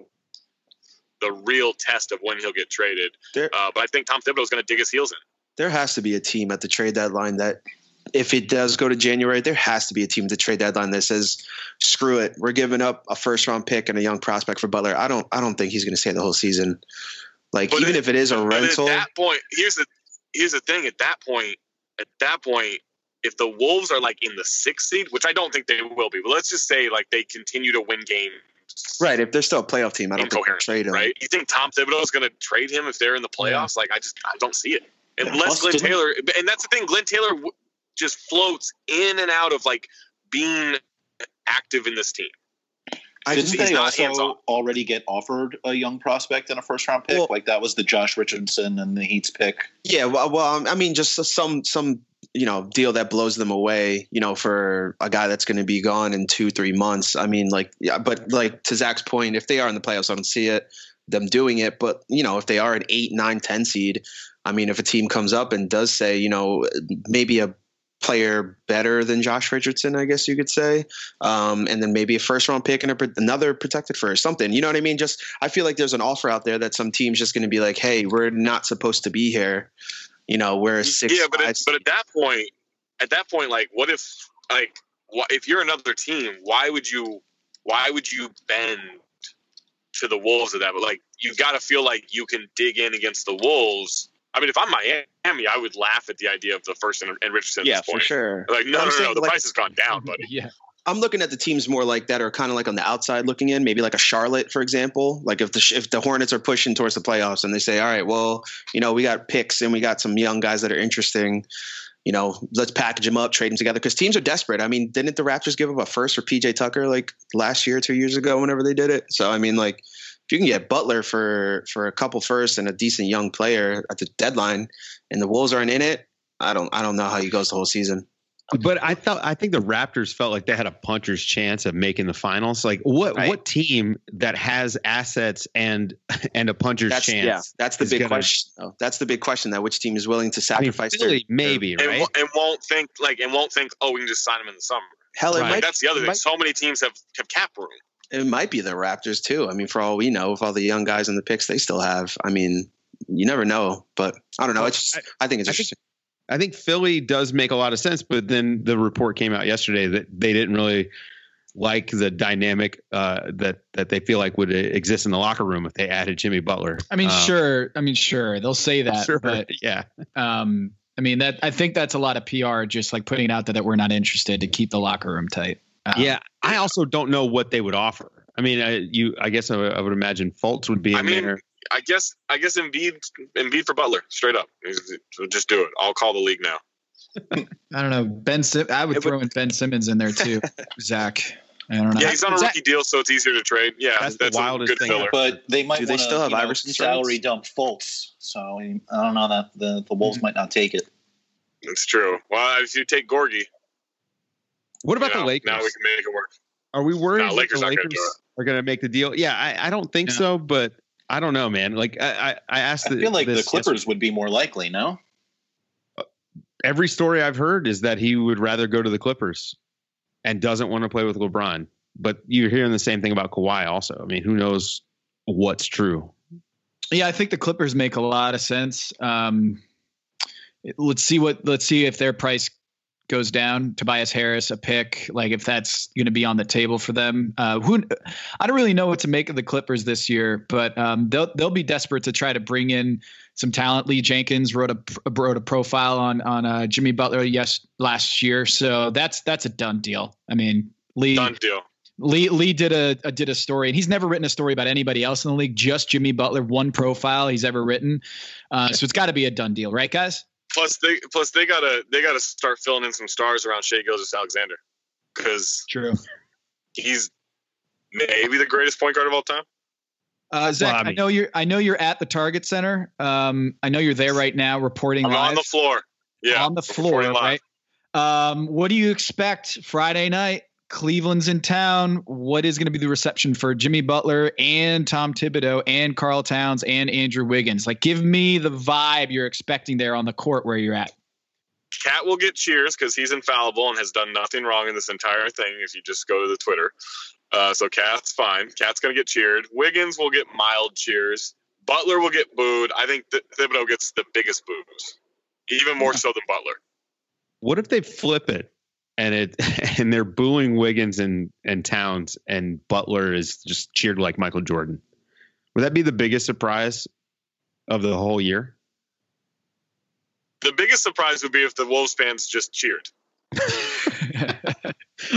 the real test of when he'll get traded. Uh, but I think Tom Thibodeau is going to dig his heels in.
There has to be a team at the trade deadline that if it does go to January, there has to be a team at the trade deadline that says, "Screw it, we're giving up a first round pick and a young prospect for Butler." I don't, I don't think he's going to stay the whole season. Like but even it, if it is a rental.
At that point, here's the here's the thing. At that point, at that point, if the Wolves are like in the sixth seed, which I don't think they will be, but let's just say like they continue to win games.
Right. If they're still a playoff team, I don't think they'll trade him.
Right. You think Tom Thibodeau is going to trade him if they're in the playoffs? Yeah. Like I just I don't see it. Unless Glen Taylor, and that's the thing, Glen Taylor just floats in and out of like being active in this team.
I Didn't they also already get offered a young prospect and a first round pick? Well, like that was the Josh Richardson and the Heat's pick.
Yeah, well, well I mean, just some some you know deal that blows them away. You know, for a guy that's going to be gone in two three months. I mean, like yeah, but like to Zach's point, if they are in the playoffs, I don't see it them doing it. But you know, if they are an eight, nine, ten seed, I mean, if a team comes up and does say, you know, maybe a player better than Josh Richardson, I guess you could say. Um, and then maybe a first round pick and a, another protected first, something. You know what I mean? Just I feel like there's an offer out there that some team's just going to be like, hey, we're not supposed to be here. You know, we're a six.
yeah, but it, but at that point, at that point, like, what if like wh- if you're another team, why would you why would you bend to the Wolves of that? But like, you got to feel like you can dig in against the Wolves. I mean, if I'm Miami, I would laugh at the idea of the first and, and Richardson.
yeah,
this
for sure.
Like, no,
I'm
no, no, the
like-
price has gone down, buddy.
Yeah.
I'm looking at the teams more like that are kind of like on the outside looking in, maybe like a Charlotte, for example. Like if the if the Hornets are pushing towards the playoffs and they say, all right, well, you know, we got picks and we got some young guys that are interesting. You know, let's package them up, trade them together because teams are desperate. I mean, didn't the Raptors give up a first for PJ Tucker like last year, two years ago, whenever they did it? So I mean, like if you can get Butler for for a couple firsts and a decent young player at the deadline, and the Wolves aren't in it, I don't I don't know how he goes the whole season.
But I thought I think the Raptors felt like they had a puncher's chance of making the finals. Like what
Right.
what team that has assets and and a puncher's
That's
chance?
yeah, that's the big
gonna-
question. though. That's the big question. That which team is willing to
I mean,
sacrifice their,
maybe
And,
right.
wo- and won't think like and won't think, oh, we can just sign him in the summer.
Hell,
Right.
might
That's the other thing.
might-
So many teams have have cap room.
it might be the Raptors too. I mean, for all we know, with all the young guys and the picks they still have, I mean, you never know. But I don't know. It's just, I, think it's
I think-
interesting.
I think Philly does make a lot of sense, but then the report came out yesterday that they didn't really like the dynamic uh, that that they feel like would exist in the locker room if they added Jimmy Butler.
I mean,
Um,
sure. I mean, sure. They'll say that,
sure,
but
yeah.
um, I mean that I think that's a lot of PR, just like putting out that, that we're not interested to keep the locker room tight. Um,
Yeah, I also don't know what they would offer. I mean, I, you, I guess I would, I would imagine Fultz would be in
I mean,
there.
I guess I guess Embiid Embiid for Butler, straight up. Just do it. I'll call the league now.
I don't know. Ben, Sim- I would
It would-
throw in Ben Simmons in there too. Zach, I don't know.
Yeah, he's on a
Zach-
rookie deal, so it's easier to trade. Yeah,
That's
that's,
the
a
wildest
good
thing
filler.
But they might
Do they
wanna,
still have
you know,
Iverson's
salary dump Fultz. So I, don't know that the, the Wolves mm-hmm. might not take it.
It's true. Well, if you take Gorgui,
What about
you know,
the Lakers?
now we can make it work.
Are we worried
No, Lakers
the Lakers are going to make the deal? Yeah, I, I don't think
No.
so, but I don't know, man. Like I, I, I asked.
I feel like the Clippers
yesterday.
would be more likely. No,
Every story I've heard is that he would rather go to the Clippers and doesn't want to play with LeBron. But you're hearing the same thing about Kawhi, also. I mean, who knows what's true?
Yeah, I think the Clippers make a lot of sense. Um, let's see what let's see if their price goes down. Tobias Harris, a pick, like if that's going to be on the table for them. Uh, who I don't really know what to make of the Clippers this year, but um, they'll they'll be desperate to try to bring in some talent. Lee Jenkins wrote a wrote a profile on on uh, Jimmy Butler yes last year, so that's that's a done deal. I mean, Lee
Done deal.
Lee Lee did a, a did a story, and he's never written a story about anybody else in the league. Just Jimmy Butler, one profile he's ever written. Uh, so it's got to be a done deal, right, guys?
Plus they plus they gotta they gotta start filling in some stars around Shai Gilgeous Alexander because
True.
he's maybe the greatest point guard of all time.
Uh, Zach,
Well, I
I, know you're I know you're at the Target Center. Um, I know you're there right now, reporting
I'm
live
on the floor. Yeah,
on the floor, right? Um, what do you expect Friday night? Cleveland's in town. What is going to be the reception for Jimmy Butler and Tom Thibodeau and Karl Towns and Andrew Wiggins? Like, give me the vibe you're expecting there on the court where you're at.
KAT will get cheers because he's infallible and has done nothing wrong in this entire thing. If you just go to the Twitter, uh, so KAT's fine. KAT's gonna get cheered. Wiggins will get mild cheers. Butler will get booed. I think Th- Thibodeau gets the biggest boos, even more so than Butler.
What if they flip it and it and they're booing Wiggins and and Towns and Butler is just cheered like Michael Jordan? Would that be the biggest surprise of the whole year?
The biggest surprise would be if the Wolves fans just cheered.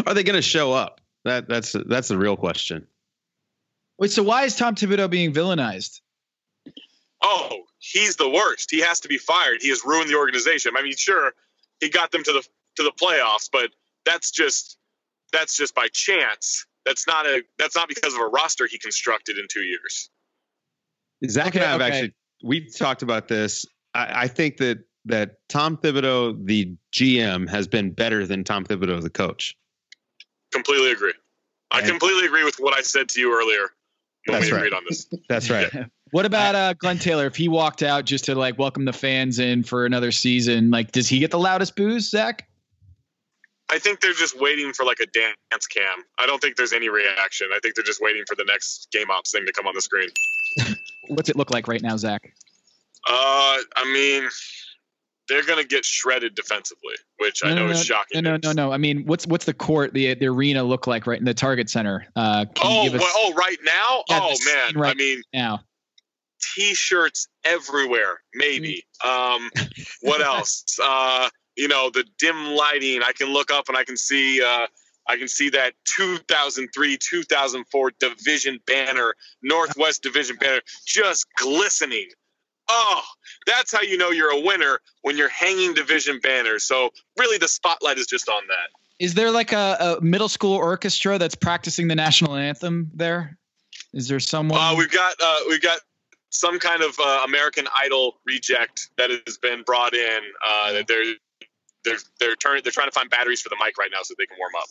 Are they going to show up? That that's that's the real question.
Wait, so why is Tom Thibodeau being villainized?
oh, he's the worst. He has to be fired. He has ruined the organization. I mean, sure, he got them to the to the playoffs, but that's just that's just by chance. That's not a that's not because of a roster he constructed in two years.
Zach
Okay,
and I have
okay.
actually we talked about this. I, I think that that Tom Thibodeau, the GM, has been better than Tom Thibodeau, the coach.
Completely agree. I
And-
completely agree with what I said to you earlier when
That's
we
right.
agreed on this.
That's right.
What about uh, Glen Taylor? If he walked out just to like welcome the fans in for another season, like does he get the loudest boos, Zach?
I think they're just waiting for like a dance cam. I don't think there's any reaction. I think they're just waiting for the next game ops thing to come on the screen.
What's it look like right now, Zach?
Uh, I mean, they're gonna get shredded defensively, which I know
no,
is shocking.
No, no, no, no. I mean, what's what's the court, the the arena look like right in the Target Center? Uh, can you
Oh,
give us
well, oh, right now?
Yeah,
oh man,
right
I mean,
now?
t-shirts everywhere. Maybe. Um, what else? Uh, you know, the dim lighting. I can look up and I can see. Uh, I can see that 2003, 2004 division banner, Northwest Division banner, just glistening. Oh, that's how you know you're a winner when you're hanging division banners. So really, the spotlight is just on that.
Is there like a, a middle school orchestra that's practicing the national anthem there? Is there someone?
Uh, we've got uh, we've got some kind of uh, American Idol reject that has been brought in. Uh, that they're they're they're turning they're trying to find batteries for the mic right now so they can warm up.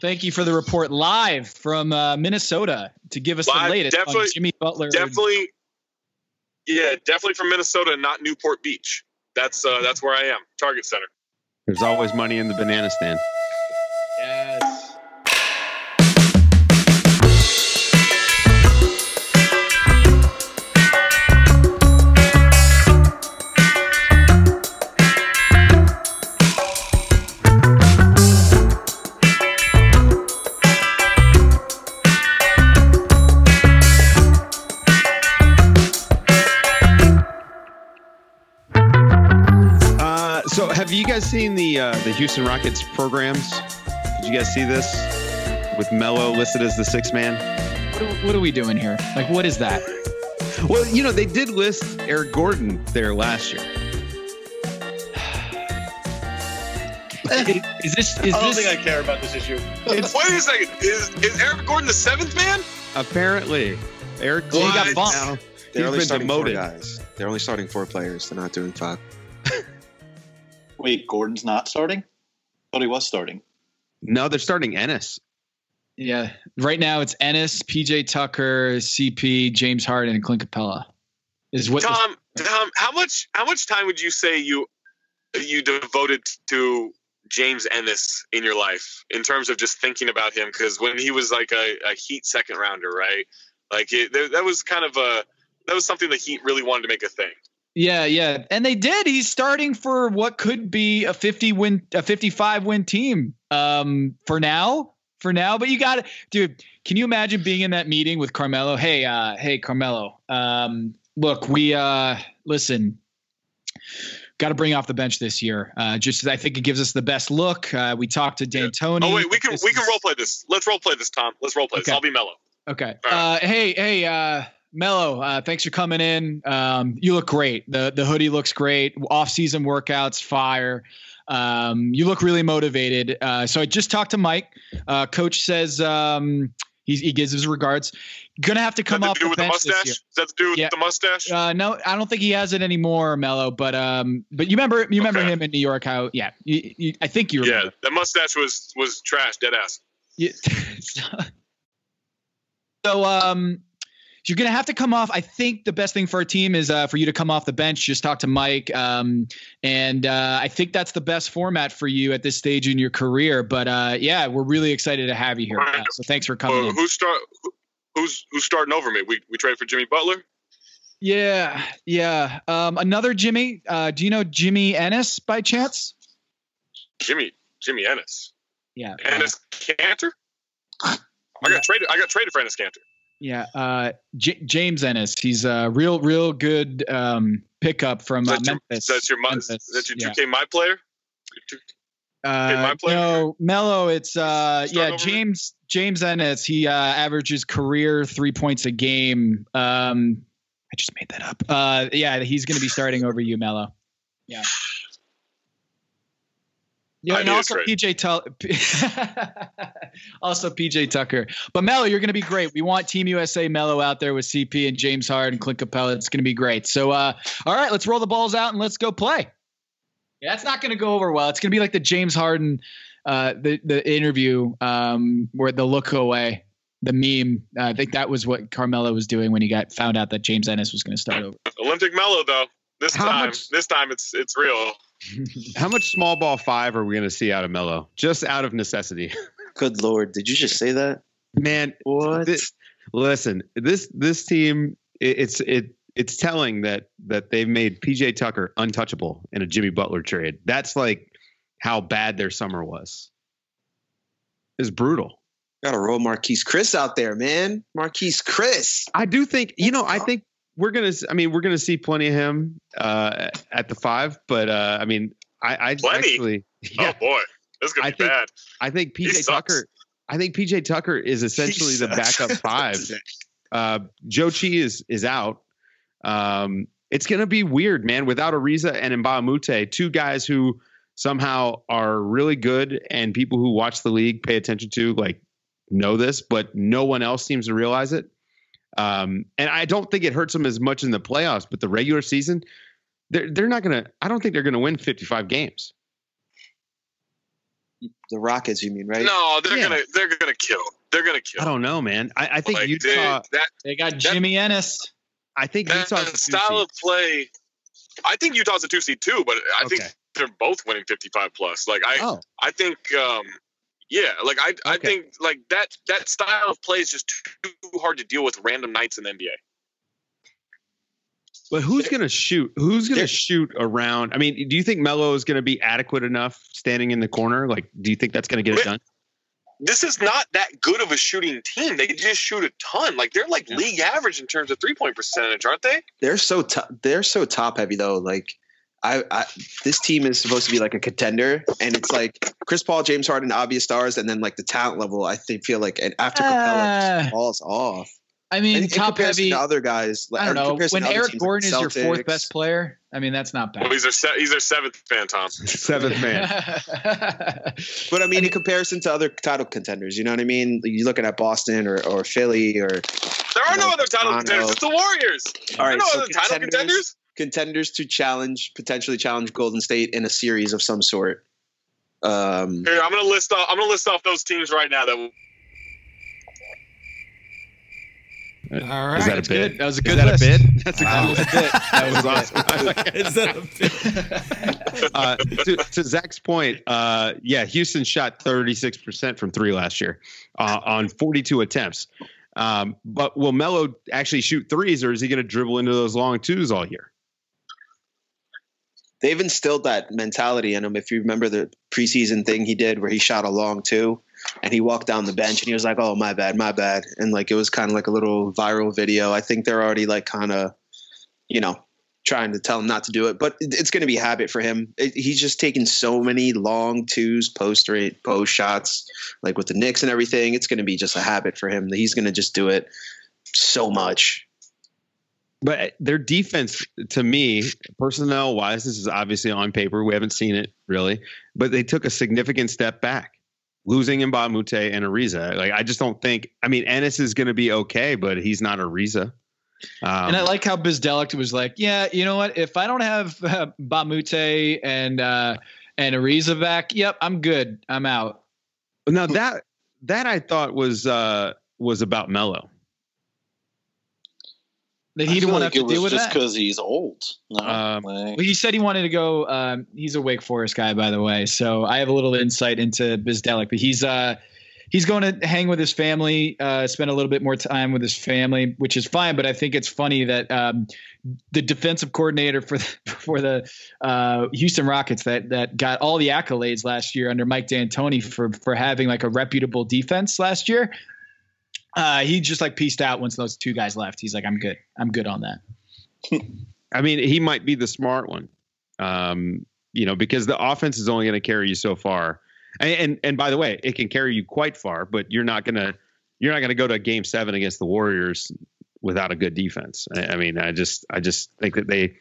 Thank you for the report live from uh, Minnesota to give us the
Live,
latest on
definitely-
Jimmy Butler.
Definitely, yeah, definitely from Minnesota, not Newport Beach. That's uh, that's where I am. Target Center.
There's always money in the banana stand. The uh, the Houston Rockets programs? Did you guys see this with Melo listed as the sixth man?
What are, what are we doing here? Like, what is that?
Well, you know they did list Eric Gordon there last year.
Is this? Is
I don't
this?
think I care about this issue.
Wait a second. Is is Eric Gordon the seventh man?
Apparently, Eric
Well, he got
Gordon
bumped.
now
They're
he's
only starting
demoted.
four guys. They're only starting four players. They're not doing five.
Wait, Gordon's not starting? Thought he was starting.
No, they're starting Ennis.
yeah. Right now, it's Ennis, PJ Tucker, CP, James Harden, and Clint Capela. Is what? the-
Tom, Tom, how much how much time would you say you you devoted to James Ennis in your life in terms of just thinking about him? Because when he was like a, a Heat second rounder, right? Like it, that that was kind of a that was something the Heat really wanted to make a thing.
Yeah, yeah, and they did. He's starting for what could be a fifty win, a fifty-five win team. Um, for now, for now. But you got to, dude. Can you imagine being in that meeting with Carmelo? Hey, uh, hey, Carmelo. Um, look, we uh, listen. Got to bring off the bench this year. Uh, just I think it gives us the best look. Uh, we talked to D'Antoni.
Oh wait, we can
This
we can role play this. Let's role play this, Tom. Let's role play this.
Okay.
I'll be Melo.
Okay.
All
Uh, hey, hey, uh, Melo, uh, thanks for coming in. Um, you look great. The the hoodie looks great. Off season workouts, fire. Um, you look really motivated. Uh, so I just talked to Mike. Uh, Coach says um, he, he gives his regards. Gonna have to come
that
off the
with the
bench this
mustache?
year.
Does that to do with
Yeah.
the mustache?
Uh, no, I don't think he has it anymore, Melo. But um, but you remember you remember
Okay.
him in New York? How yeah, you, you, I think you remember.
yeah, that mustache was was trash, dead ass.
Yeah. so um you're gonna have to come off. I think the best thing for our team is uh, for you to come off the bench, just talk to Mike, um, and uh, I think that's the best format for you at this stage in your career. But uh, yeah, we're really excited to have you here. Uh, so thanks for coming
who's start? Who's who's starting over me? We we traded for Jimmy Butler.
Yeah, yeah. Um, another Jimmy. Uh, do you know Jimmy Ennis by chance?
Jimmy Jimmy Ennis.
Yeah.
Enes Kanter. I got traded. I got traded for Enes Kanter.
Yeah, uh, J- James Ennis. He's a real, real good um, pickup from uh,
your,
Memphis.
that's your
Memphis,
that's your
yeah.
2K my player. 2K
Uh,
my player?
no, Melo. It's uh,
Start
yeah? James James Ennis. He uh, averages career three points a game. Um, I just made that up. Uh, yeah, he's going to be starting over you, Melo. Yeah. Yeah, and also. PJ Tucker. also PJ Tucker. But Melo, you're going to be great. We want Team USA Melo out there with CP and James Hard and Clint Capela. It's going to be great. So, uh, all right, let's roll the balls out and let's go play. Yeah, that's not going to go over well. It's going to be like the James Harden, uh, the the interview um, where the look away, the meme. Uh, I think that was what Carmelo was doing when he got found out that James Ennis was going to start over.
Olympic Melo, though. This
How
time,
much-
this time it's it's real.
How much small ball five are we going to see out of Melo? Just out of necessity,
Good lord, did you just say that?
man.
What?
This, listen, this this team, it, it's it it's telling that that they've made PJ Tucker untouchable in a Jimmy Butler trade. That's like how bad their summer was. It's brutal.
Gotta roll Marquese Chriss out there, man. Marquese Chriss.
I do think you know. I think we're gonna. I mean, we're gonna see plenty of him uh, at the five. But uh, I mean, I, I
Plenty?
actually, yeah,
Oh boy, this is gonna
I
be
think-
bad.
I think PJ. Tucker. I think PJ Tucker is essentially the backup five. Uh, Zhou Qi is is out. Um, it's gonna be weird, man. Without Ariza and Mbah a Moute, two guys who somehow are really good, and people who watch the league pay attention to, like know this, but no one else seems to realize it. Um, and I don't think it hurts them as much in the playoffs, but the regular season, they're they're not gonna. I don't think they're gonna win 55 games.
The Rockets, you mean, right?
No, they're
Yeah.
gonna they're gonna kill. They're gonna kill.
I don't know, man. I, I think
Like,
Utah.
dude, that
They got Jimmy Ennis.
I think
that
Utah's a two
style
seed.
of play. I think Utah's a two seed too, but I think they're both winning fifty five plus. Like I,
Oh,
I think, um, yeah, like I, I think like that that style of play is just too hard to deal with random nights in the NBA.
but who's gonna shoot? Who's gonna
They're-
shoot around? I mean, do you think Melo is gonna be adequate enough standing in the corner? Like, do you think that's gonna get it done?
This is not that good of a shooting team. They just shoot a ton. Like they're like
Yeah.
league average in terms of three point percentage, aren't they?
They're so top, they're so top heavy though. Like I, I this team is supposed to be like a contender, and it's like Chris Paul, James Harden, obvious stars, and then like the talent level. I think feel like and after Capela
Uh,
just falls off.
I mean,
in
top
comparison
heavy.
to other guys, like,
I don't know. When Eric
teams like
Gordon is your fourth best player, I mean, that's not
Well,
bad.
he's their se- he's their seventh fan, Tom.
Seventh man.
But I mean, in comparison to other title contenders, you know what I mean? You're looking at Boston or, or Philly or
There are no
No,
other title
Toronto.
contenders. It's the Warriors.
all
There are no
so
other title
contenders,
contenders.
contenders to challenge, potentially challenge Golden State in a series of some sort. Um,
Here, I'm gonna list off. I'm gonna list off those teams right now. That
All right.
Is that a
That's
bid?
good. That was a
Is
good
that
list.
a bid? That's a
That
good
was a bit. That was awesome.
Is that a
uh, to, to Zach's point, uh, yeah, Houston shot 36% from three last year uh, on 42 attempts. Um, but will Melo actually shoot threes, or is he going to dribble into those long twos all year?
They've instilled that mentality in him. If you remember the preseason thing he did where he shot a long two and he walked down the bench and he was like, Oh, my bad, my bad. And like it was kind of like a little viral video. I think they're already like kind of, you know, trying to tell him not to do it, but it's going to be habit for him. It, he's just taking so many long twos, post rate, post shots, like with the Knicks and everything. It's going to be just a habit for him. That he's going to just do it so much.
But their defense, to me, personnel wise, this is obviously on paper. We haven't seen it really, but they took a significant step back, losing Mbah a Moute and Ariza. Like I just don't think. I mean, Ennis is going to be okay, but he's not Ariza. Um,
and I like how Bzdelik was like, yeah, you know what? If I don't have uh, Bamute and uh, and Ariza back, yep, I'm good. I'm out.
now that that I thought was uh was about Melo.
That he didn't want
like
to have
it
to deal with
just because he's old. No,
Um,
like-
Well, he said he wanted to go. Um, he's a Wake Forest guy, by the way. So I have a little insight into Bzdelik, but he's uh, he's going to hang with his family, uh, spend a little bit more time with his family, which is fine. But I think it's funny that um, the defensive coordinator for the, for the uh, Houston Rockets that that got all the accolades last year under Mike D'Antoni for for having like a reputable defense last year. Uh, he just like pieced out once those two guys left. He's like, I'm good. I'm good on that.
I mean, he might be the smart one, um, you know, because the offense is only going to carry you so far. And, and and by the way, it can carry you quite far, but you're not gonna you're not gonna go to Game Seven against the Warriors without a good defense. I, I mean, I just I just think that they,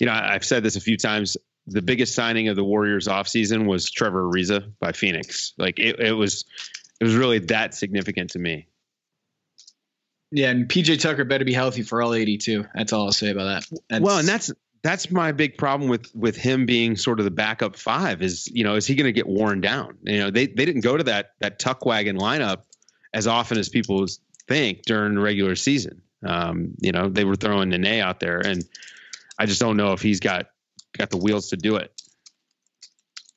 you know, I've said this a few times. The biggest signing of the Warriors offseason was Trevor Ariza by Phoenix. Like it, it was it was really that significant to me.
Yeah, and PJ Tucker better be healthy for all 82. That's all I'll say about that. That's,
well, and that's that's my big problem with with him being sort of the backup five is you know is he going to get worn down? You know they they didn't go to that that tuck wagon lineup as often as people think during the regular season. Um, you know they were throwing Nene out there, and I just don't know if he's got got the wheels to do it.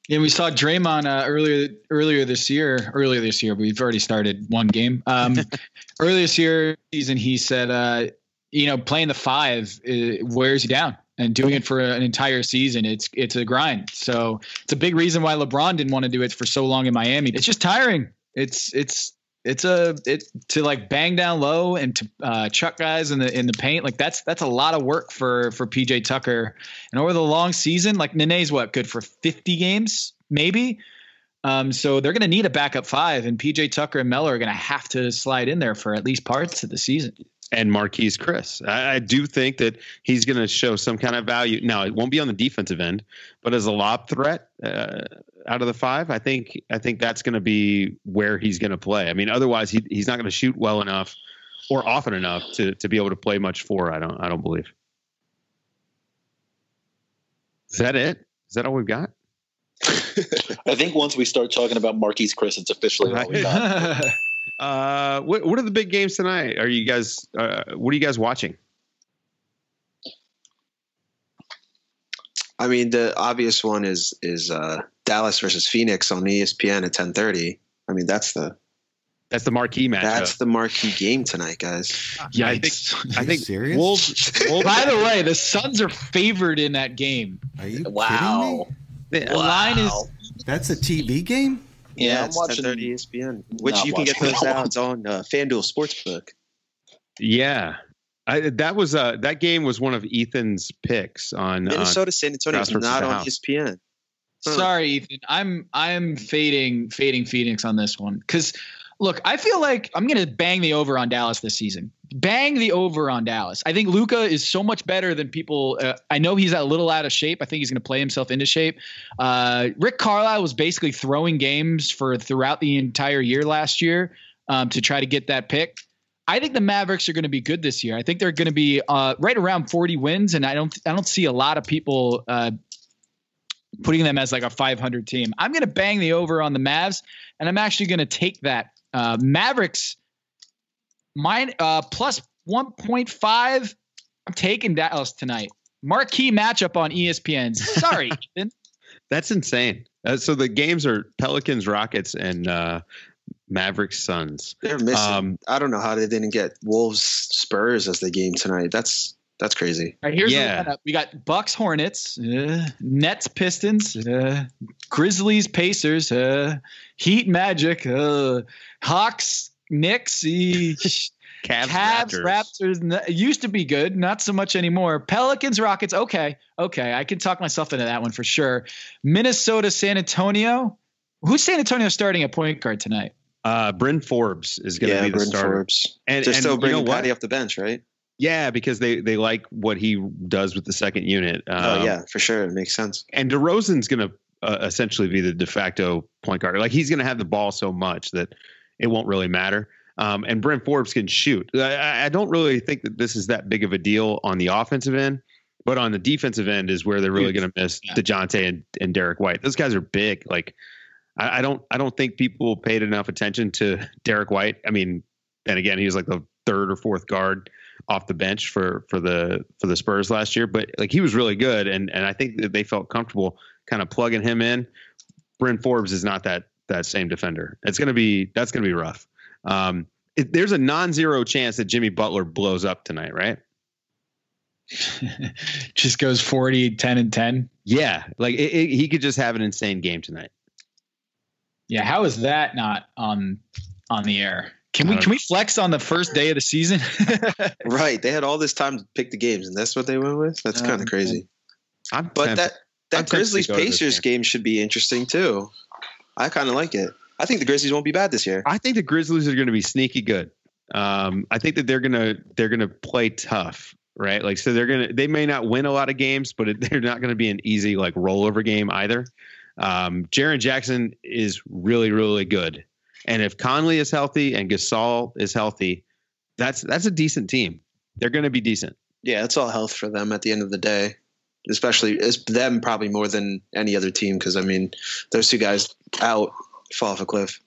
Yeah, we saw Draymond uh, earlier earlier this year. Earlier this year, we've already started one game. Um, earlier this year season, he said, uh, you know, playing the five uh, wears you down, and doing it for an entire season, it's it's a grind. So it's a big reason why LeBron didn't want to do it for so long in Miami. It's just tiring. It's it's it's a it to like bang down low and to uh, chuck guys in the in the paint like that's that's a lot of work for for PJ Tucker. And over the long season like Nene's what good for 50 games maybe? Um, so they're going to need a backup five and PJ Tucker and Melo are going to have to slide in there for at least parts of the season
and Marquese Chriss. I, I, do think that he's going to show some kind of value. Now, it won't be on the defensive end, but as a lob threat uh, out of the five, I think I think that's going to be where he's going to play. I mean, otherwise he, he's not going to shoot well enough or often enough to to be able to play much for. I don't I don't believe. Is that it? Is that all we've got?
I think once we start talking about Marquese Chriss, it's officially all we got.
Uh, what what are the big games tonight? Are you guys? Uh, what are you guys watching?
I mean, the obvious one is is uh, Dallas versus Phoenix on ESPN at ten thirty. I mean, that's the
that's the marquee match.
That's the marquee game tonight, guys.
Yeah, I think. I think
serious.
Wolves,
Wolves, By the way, the Suns are favored in that game.
Are you
wow.
kidding
me? The wow. line is.
That's a TV game.
Yeah, yeah I'm watching 10:30 ESPN, which you can get those odds on uh, FanDuel Sportsbook.
Yeah, I, that was uh that game was one of Ethan's picks on
Minnesota San Antonio is not on ESPN.
Huh. Sorry, Ethan. I'm I'm fading fading Phoenix on this one because look, I feel like I'm gonna bang the over on Dallas this season bang the over on Dallas. I think Luka is so much better than people. Uh, I know he's a little out of shape. I think he's going to play himself into shape. Uh, Rick Carlisle was basically throwing games for throughout the entire year last year um, to try to get that pick. I think the Mavericks are going to be good this year. I think they're going to be uh, right around 40 wins, and I don't I don't see a lot of people uh, putting them as like a 500 team. I'm going to bang the over on the Mavs, and I'm actually going to take that. Uh, Mavericks Mine uh, plus 1.5. I'm taking Dallas tonight. Marquee matchup on ESPN. Sorry, Ethan.
That's insane. Uh, so the games are Pelicans, Rockets, and uh, Mavericks, Suns.
They're missing. Um, I don't know how they didn't get Wolves, Spurs as the game tonight. That's that's crazy.
All right, here's yeah. the lineup. We got Bucks, Hornets, uh, Nets, Pistons, uh, Grizzlies, Pacers, uh, Heat, Magic, uh, Hawks, Knicks, Cavs,
Cavs
Raptors. Raptors used to be good, not so much anymore. Pelicans, Rockets. Okay, okay, I can talk myself into that one for sure. Minnesota, San Antonio. Who's San Antonio starting at point guard tonight?
Uh, Bryn Forbes is going to
yeah,
be the
Bryn
starter.
Forbes. And they're and still bringing you know Patty off the bench, right?
Yeah, because they they like what he does with the second unit.
Oh, um, oh yeah, for sure, it makes sense.
And DeRozan's going to uh, essentially be the de facto point guard. Like he's going to have the ball so much that it won't really matter. Um, and Bryn Forbes can shoot. I, I, don't really think that this is that big of a deal on the offensive end, but on the defensive end is where they're really going to miss yeah. Dejounte and, and Derrick White. Those guys are big. Like I, I, don't I don't think people paid enough attention to Derrick White. I mean, and again, he was like the third or fourth guard off the bench for for the for the Spurs last year, but like he was really good, and and I think that they felt comfortable kind of plugging him in. Bryn Forbes is not that that same defender. It's going to be that's going to be rough. Um, it, there's a non-zero chance that Jimmy Butler blows up tonight, right?
just goes 40, 10 and 10.
Yeah, like it, it, he could just have an insane game tonight.
Yeah, how is that not on on the air? Can we can we flex on the first day of the season?
right, they had all this time to pick the games, and that's what they went with. That's kind of crazy. I'm but tempted. that that Grizzlies Pacers game. game should be interesting too. I kind of like it. I think the Grizzlies won't be bad this year.
I think the Grizzlies are going to be sneaky good. Um, I think that they're gonna they're gonna play tough, right? Like so they're gonna they may not win a lot of games, but it, they're not going to be an easy like rollover game either. Um, Jaren Jackson is really really good, and if Conley is healthy and Gasol is healthy, that's that's a decent team. They're going to be decent.
Yeah, it's all health for them at the end of the day especially it's them probably more than any other team because I mean those two guys out fall off a cliff.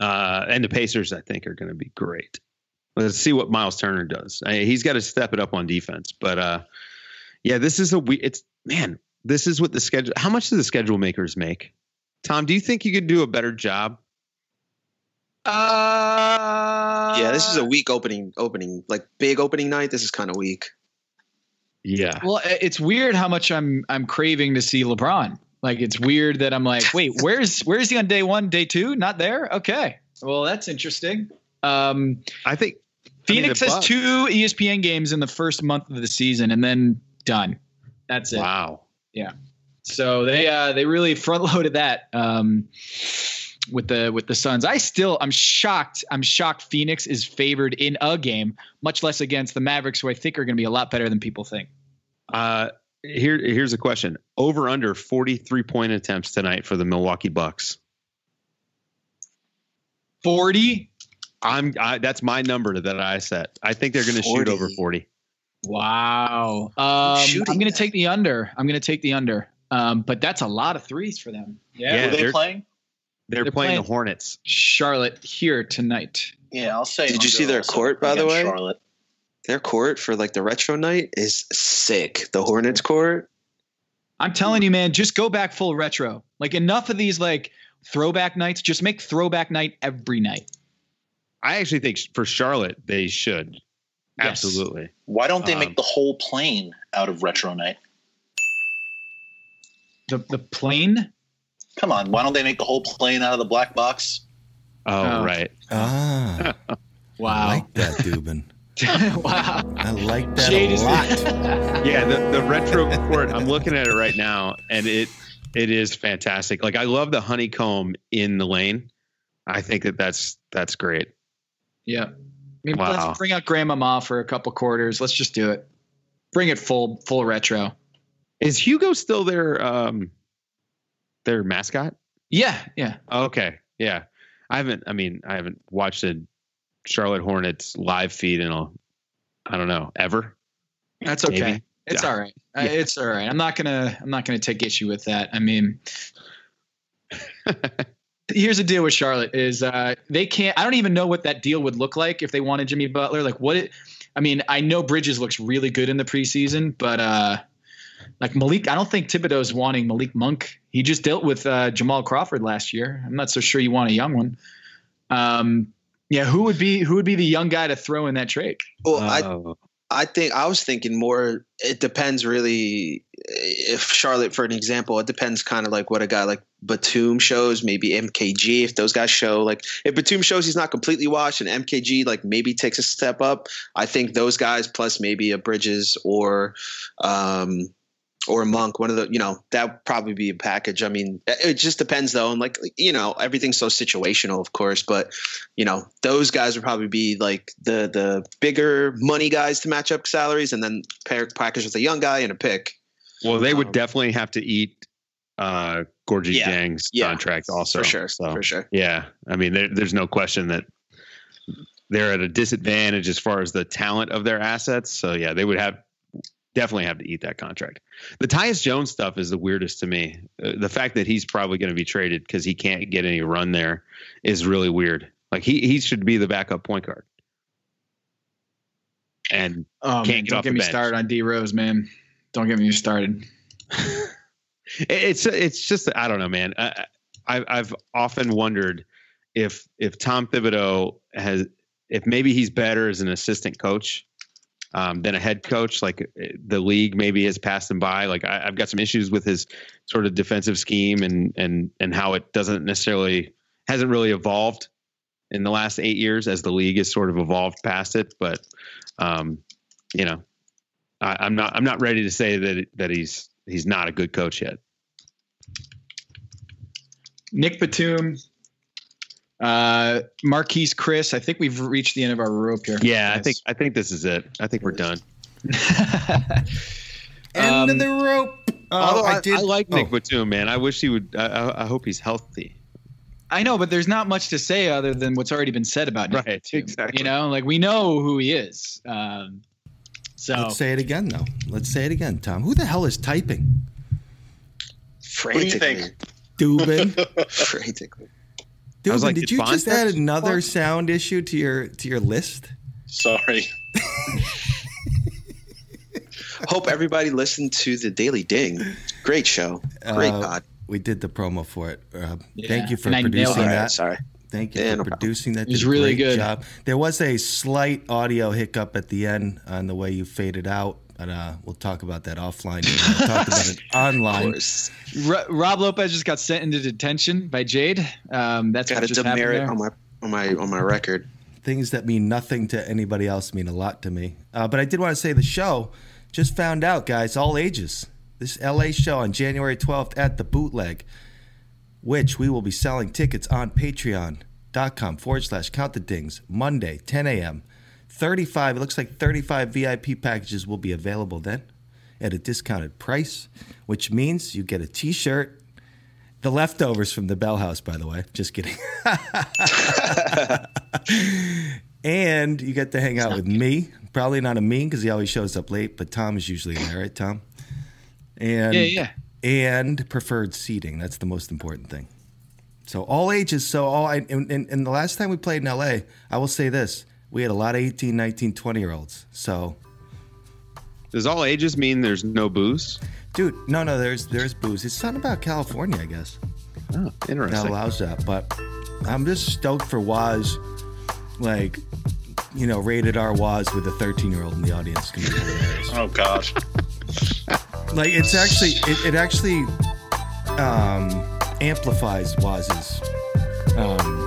Uh, and the Pacers, I think, are going to be great. Let's see what Miles Turner does. I mean, he's got to step it up on defense, but uh, yeah, this is a we. It's man, this is what the schedule. How much do the schedule makers make? Tom, do you think you could do a better job?
Uh,
yeah, this is a weak opening. Opening like big opening night. This is kind of weak.
Yeah.
Well, it's weird how much I'm I'm craving to see LeBron. Like it's weird that I'm like, wait, where's where's he on day one, day two? Not there. Okay, well that's interesting. Um,
I think
Phoenix
I mean,
has two ESPN games in the first month of the season, and then done. That's it.
Wow. Yeah.
So they uh, they really front loaded that um, with the with the Suns. I still I'm shocked. I'm shocked Phoenix is favored in a game, much less against the Mavericks, who I think are going to be a lot better than people think.
Uh, here, here's a question: Over under 43 point attempts tonight for the Milwaukee Bucks.
Forty.
I'm. I, that's my number that I set. I think they're going to shoot over 40.
Wow. Um, I'm going to
that?
take the under. I'm going to take the under. Um, but that's a lot of threes for them.
Yeah,
Who are they
they're-
playing?
They're,
They're
playing,
playing-
the Hornets.
Charlotte here tonight.
Yeah, I'll say.
Did you see their court, by the way?
Charlotte.
Their court for like the retro night is sick. The Hornets court.
I'm telling you, man, just go back full retro. Like enough of these like throwback nights. Just make throwback night every night.
I actually think for Charlotte they should.
Yes.
Absolutely.
Why don't they
Um,
make the whole plane out of retro night?
The the plane.
Come on, why don't they make the whole plane out of the black box?
Oh,
Oh.
right.
Ah, wow. I
Wow.
like that, Dubin.
wow.
I like that
Shade
a lot.
Yeah, the, the retro court. I'm looking at it right now, and it it is fantastic. Like I love the honeycomb in the lane. I think that that's that's great.
Yeah. I mean,
Wow.
let's bring out Grandmama for a couple quarters. Let's just do it. Bring it full full retro.
Is Hugo still there? um their mascot?
Yeah, yeah.
Okay, yeah. I haven't. I mean, I haven't watched a Charlotte Hornets live feed in a I don't know ever.
That's okay.
Maybe.
It's
Yeah.
all right.
Yeah.
It's all right. I'm not gonna I'm not gonna take issue with that. I mean, here's the deal with Charlotte is uh, they can't. I don't even know what that deal would look like if they wanted Jimmy Butler. Like what? It, I mean, I know Bridges looks really good in the preseason, but uh, like Malik, I don't think Thibodeau's wanting Malik Monk. He just dealt with uh, Jamal Crawford last year. I'm not so sure you want a young one. Um, yeah, who would be who would be the young guy to throw in that trade?
Well, I
Oh.
I think I was thinking more. It depends really. If Charlotte, for an example, it depends kind of like what a guy like Batum shows. Maybe MKG. If those guys show like if Batum shows he's not completely washed, and MKG like maybe takes a step up. I think those guys plus maybe a Bridges or um or a Monk. One of the you know that would probably be a package. I mean, it just depends though, and like you know everything's so situational, of course, but you know those guys would probably be like the the bigger money guys to match up salaries and then pair package with a young guy and a pick
Well, they would
Um,
definitely have to eat uh Gorgui
Yeah.
Dieng's
Yeah.
contract also.
for sure
So,
for sure
Yeah, I mean, there, there's no question that they're at a disadvantage as far as the talent of their assets. So yeah, they would have definitely have to eat that contract. The Tyus Jones stuff is the weirdest to me. Uh, the fact that he's probably going to be traded because he can't get any run there is really weird. Like he he should be the backup point guard. And
Oh
Can't
man,
get
don't get me
bench.
started on D Rose, man. Don't get me started.
It's it's just I don't know, man. I, I I've often wondered if if Tom Thibodeau has if maybe he's better as an assistant coach um, than a head coach. Like uh, the league maybe has passed him by. Like I, I've got some issues with his sort of defensive scheme and and and how it doesn't necessarily hasn't really evolved in the last eight years as the league has sort of evolved past it. But um, you know, I, I'm not I'm not ready to say that that he's he's not a good coach yet.
Nick Batum, uh, Marquese Chriss. I think we've reached the end of our rope here.
Yeah, I think I think this is it. I think we're done.
End
Um,
of the rope. Oh,
Although I,
I did.
I like Nick
oh,
Batum, man. I wish he would. I, I, I hope he's healthy.
I know, but there's not much to say other than what's already been said about Nick
Right,
Batum.
exactly.
You know, like we know who he is. Um, so
Let's say it again, though. Let's say it again, Tom. Who the hell is typing?
do you
frantically
think?
Dubin.
frantically
Dubin,
was like,
did
did
you
Fonz
just add another
fun?
sound issue to your to your list?
Sorry.
Hope everybody listened to the Daily Ding. Great show. Great
Uh,
pod.
We did the promo for it. Uh,
Yeah,
Thank you for
and
producing
it.
All right,
that.
sorry.
Thank you
Yeah,
for
no problem.
producing that.
It was really good.
Job. There was a slight audio hiccup at the end on the way you faded out, but uh, we'll talk about that offline. We'll talk about it online.
course.
Ro- Rob Lopez just got sent into detention by Jade. Um, that's
Got
what
a
just
demerit
there.
on my on my on my record.
Things that mean nothing to anybody else mean a lot to me. Uh, but I did want to say the show just found out, guys, all ages. This LA show on January 12th at the Bootleg, which we will be selling tickets on patreon.com forward slash count the dings Monday, 10 a.m. 35, it looks like 35 VIP packages will be available then at a discounted price, which means you get a t shirt. The leftovers from the Bell House, by the way. Just kidding. and you get to hang out with me. Probably not a mean because he always shows up late, but Tom is usually there, right, Tom? And
Yeah, yeah.
and preferred seating. That's the most important thing. So all ages. So all I and, and, and the last time we played in LA, I will say this: we had a lot of 18, 19, 20 year olds. So,
Does all ages mean there's no booze?
dude, no, no, there's there's booze. It's something about California, I guess.
Oh, interesting.
that allows that. But I'm just stoked for Waz, like, you know, rated R Waz with a 13 year old in the audience. It's gonna be hilarious.
Oh gosh.
like, it's actually, it, it actually um, amplifies Waz's, um, you know.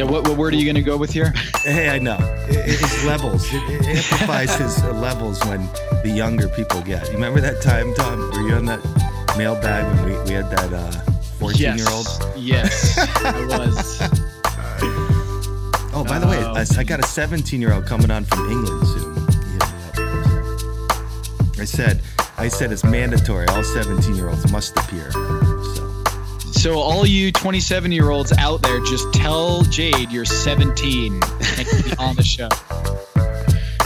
Yeah, what, what word are you going to go with here?
Hey, I know. It, it- his levels. It, it amplifies his levels when the younger people get. You remember that time, Tom? Were you on that mailbag when we, we had that uh, 14 year old?
Yes, I was.
Oh, by the way,
Oh.
I, I got a 17 year old coming on from England soon. He hit me up. I said, I said it's mandatory. All 17 year olds must appear. So
all you 27 year olds out there, just tell Jade you're 17 and be on the show.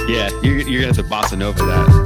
Yeah, you're, you're gonna have to boss bossa nova that.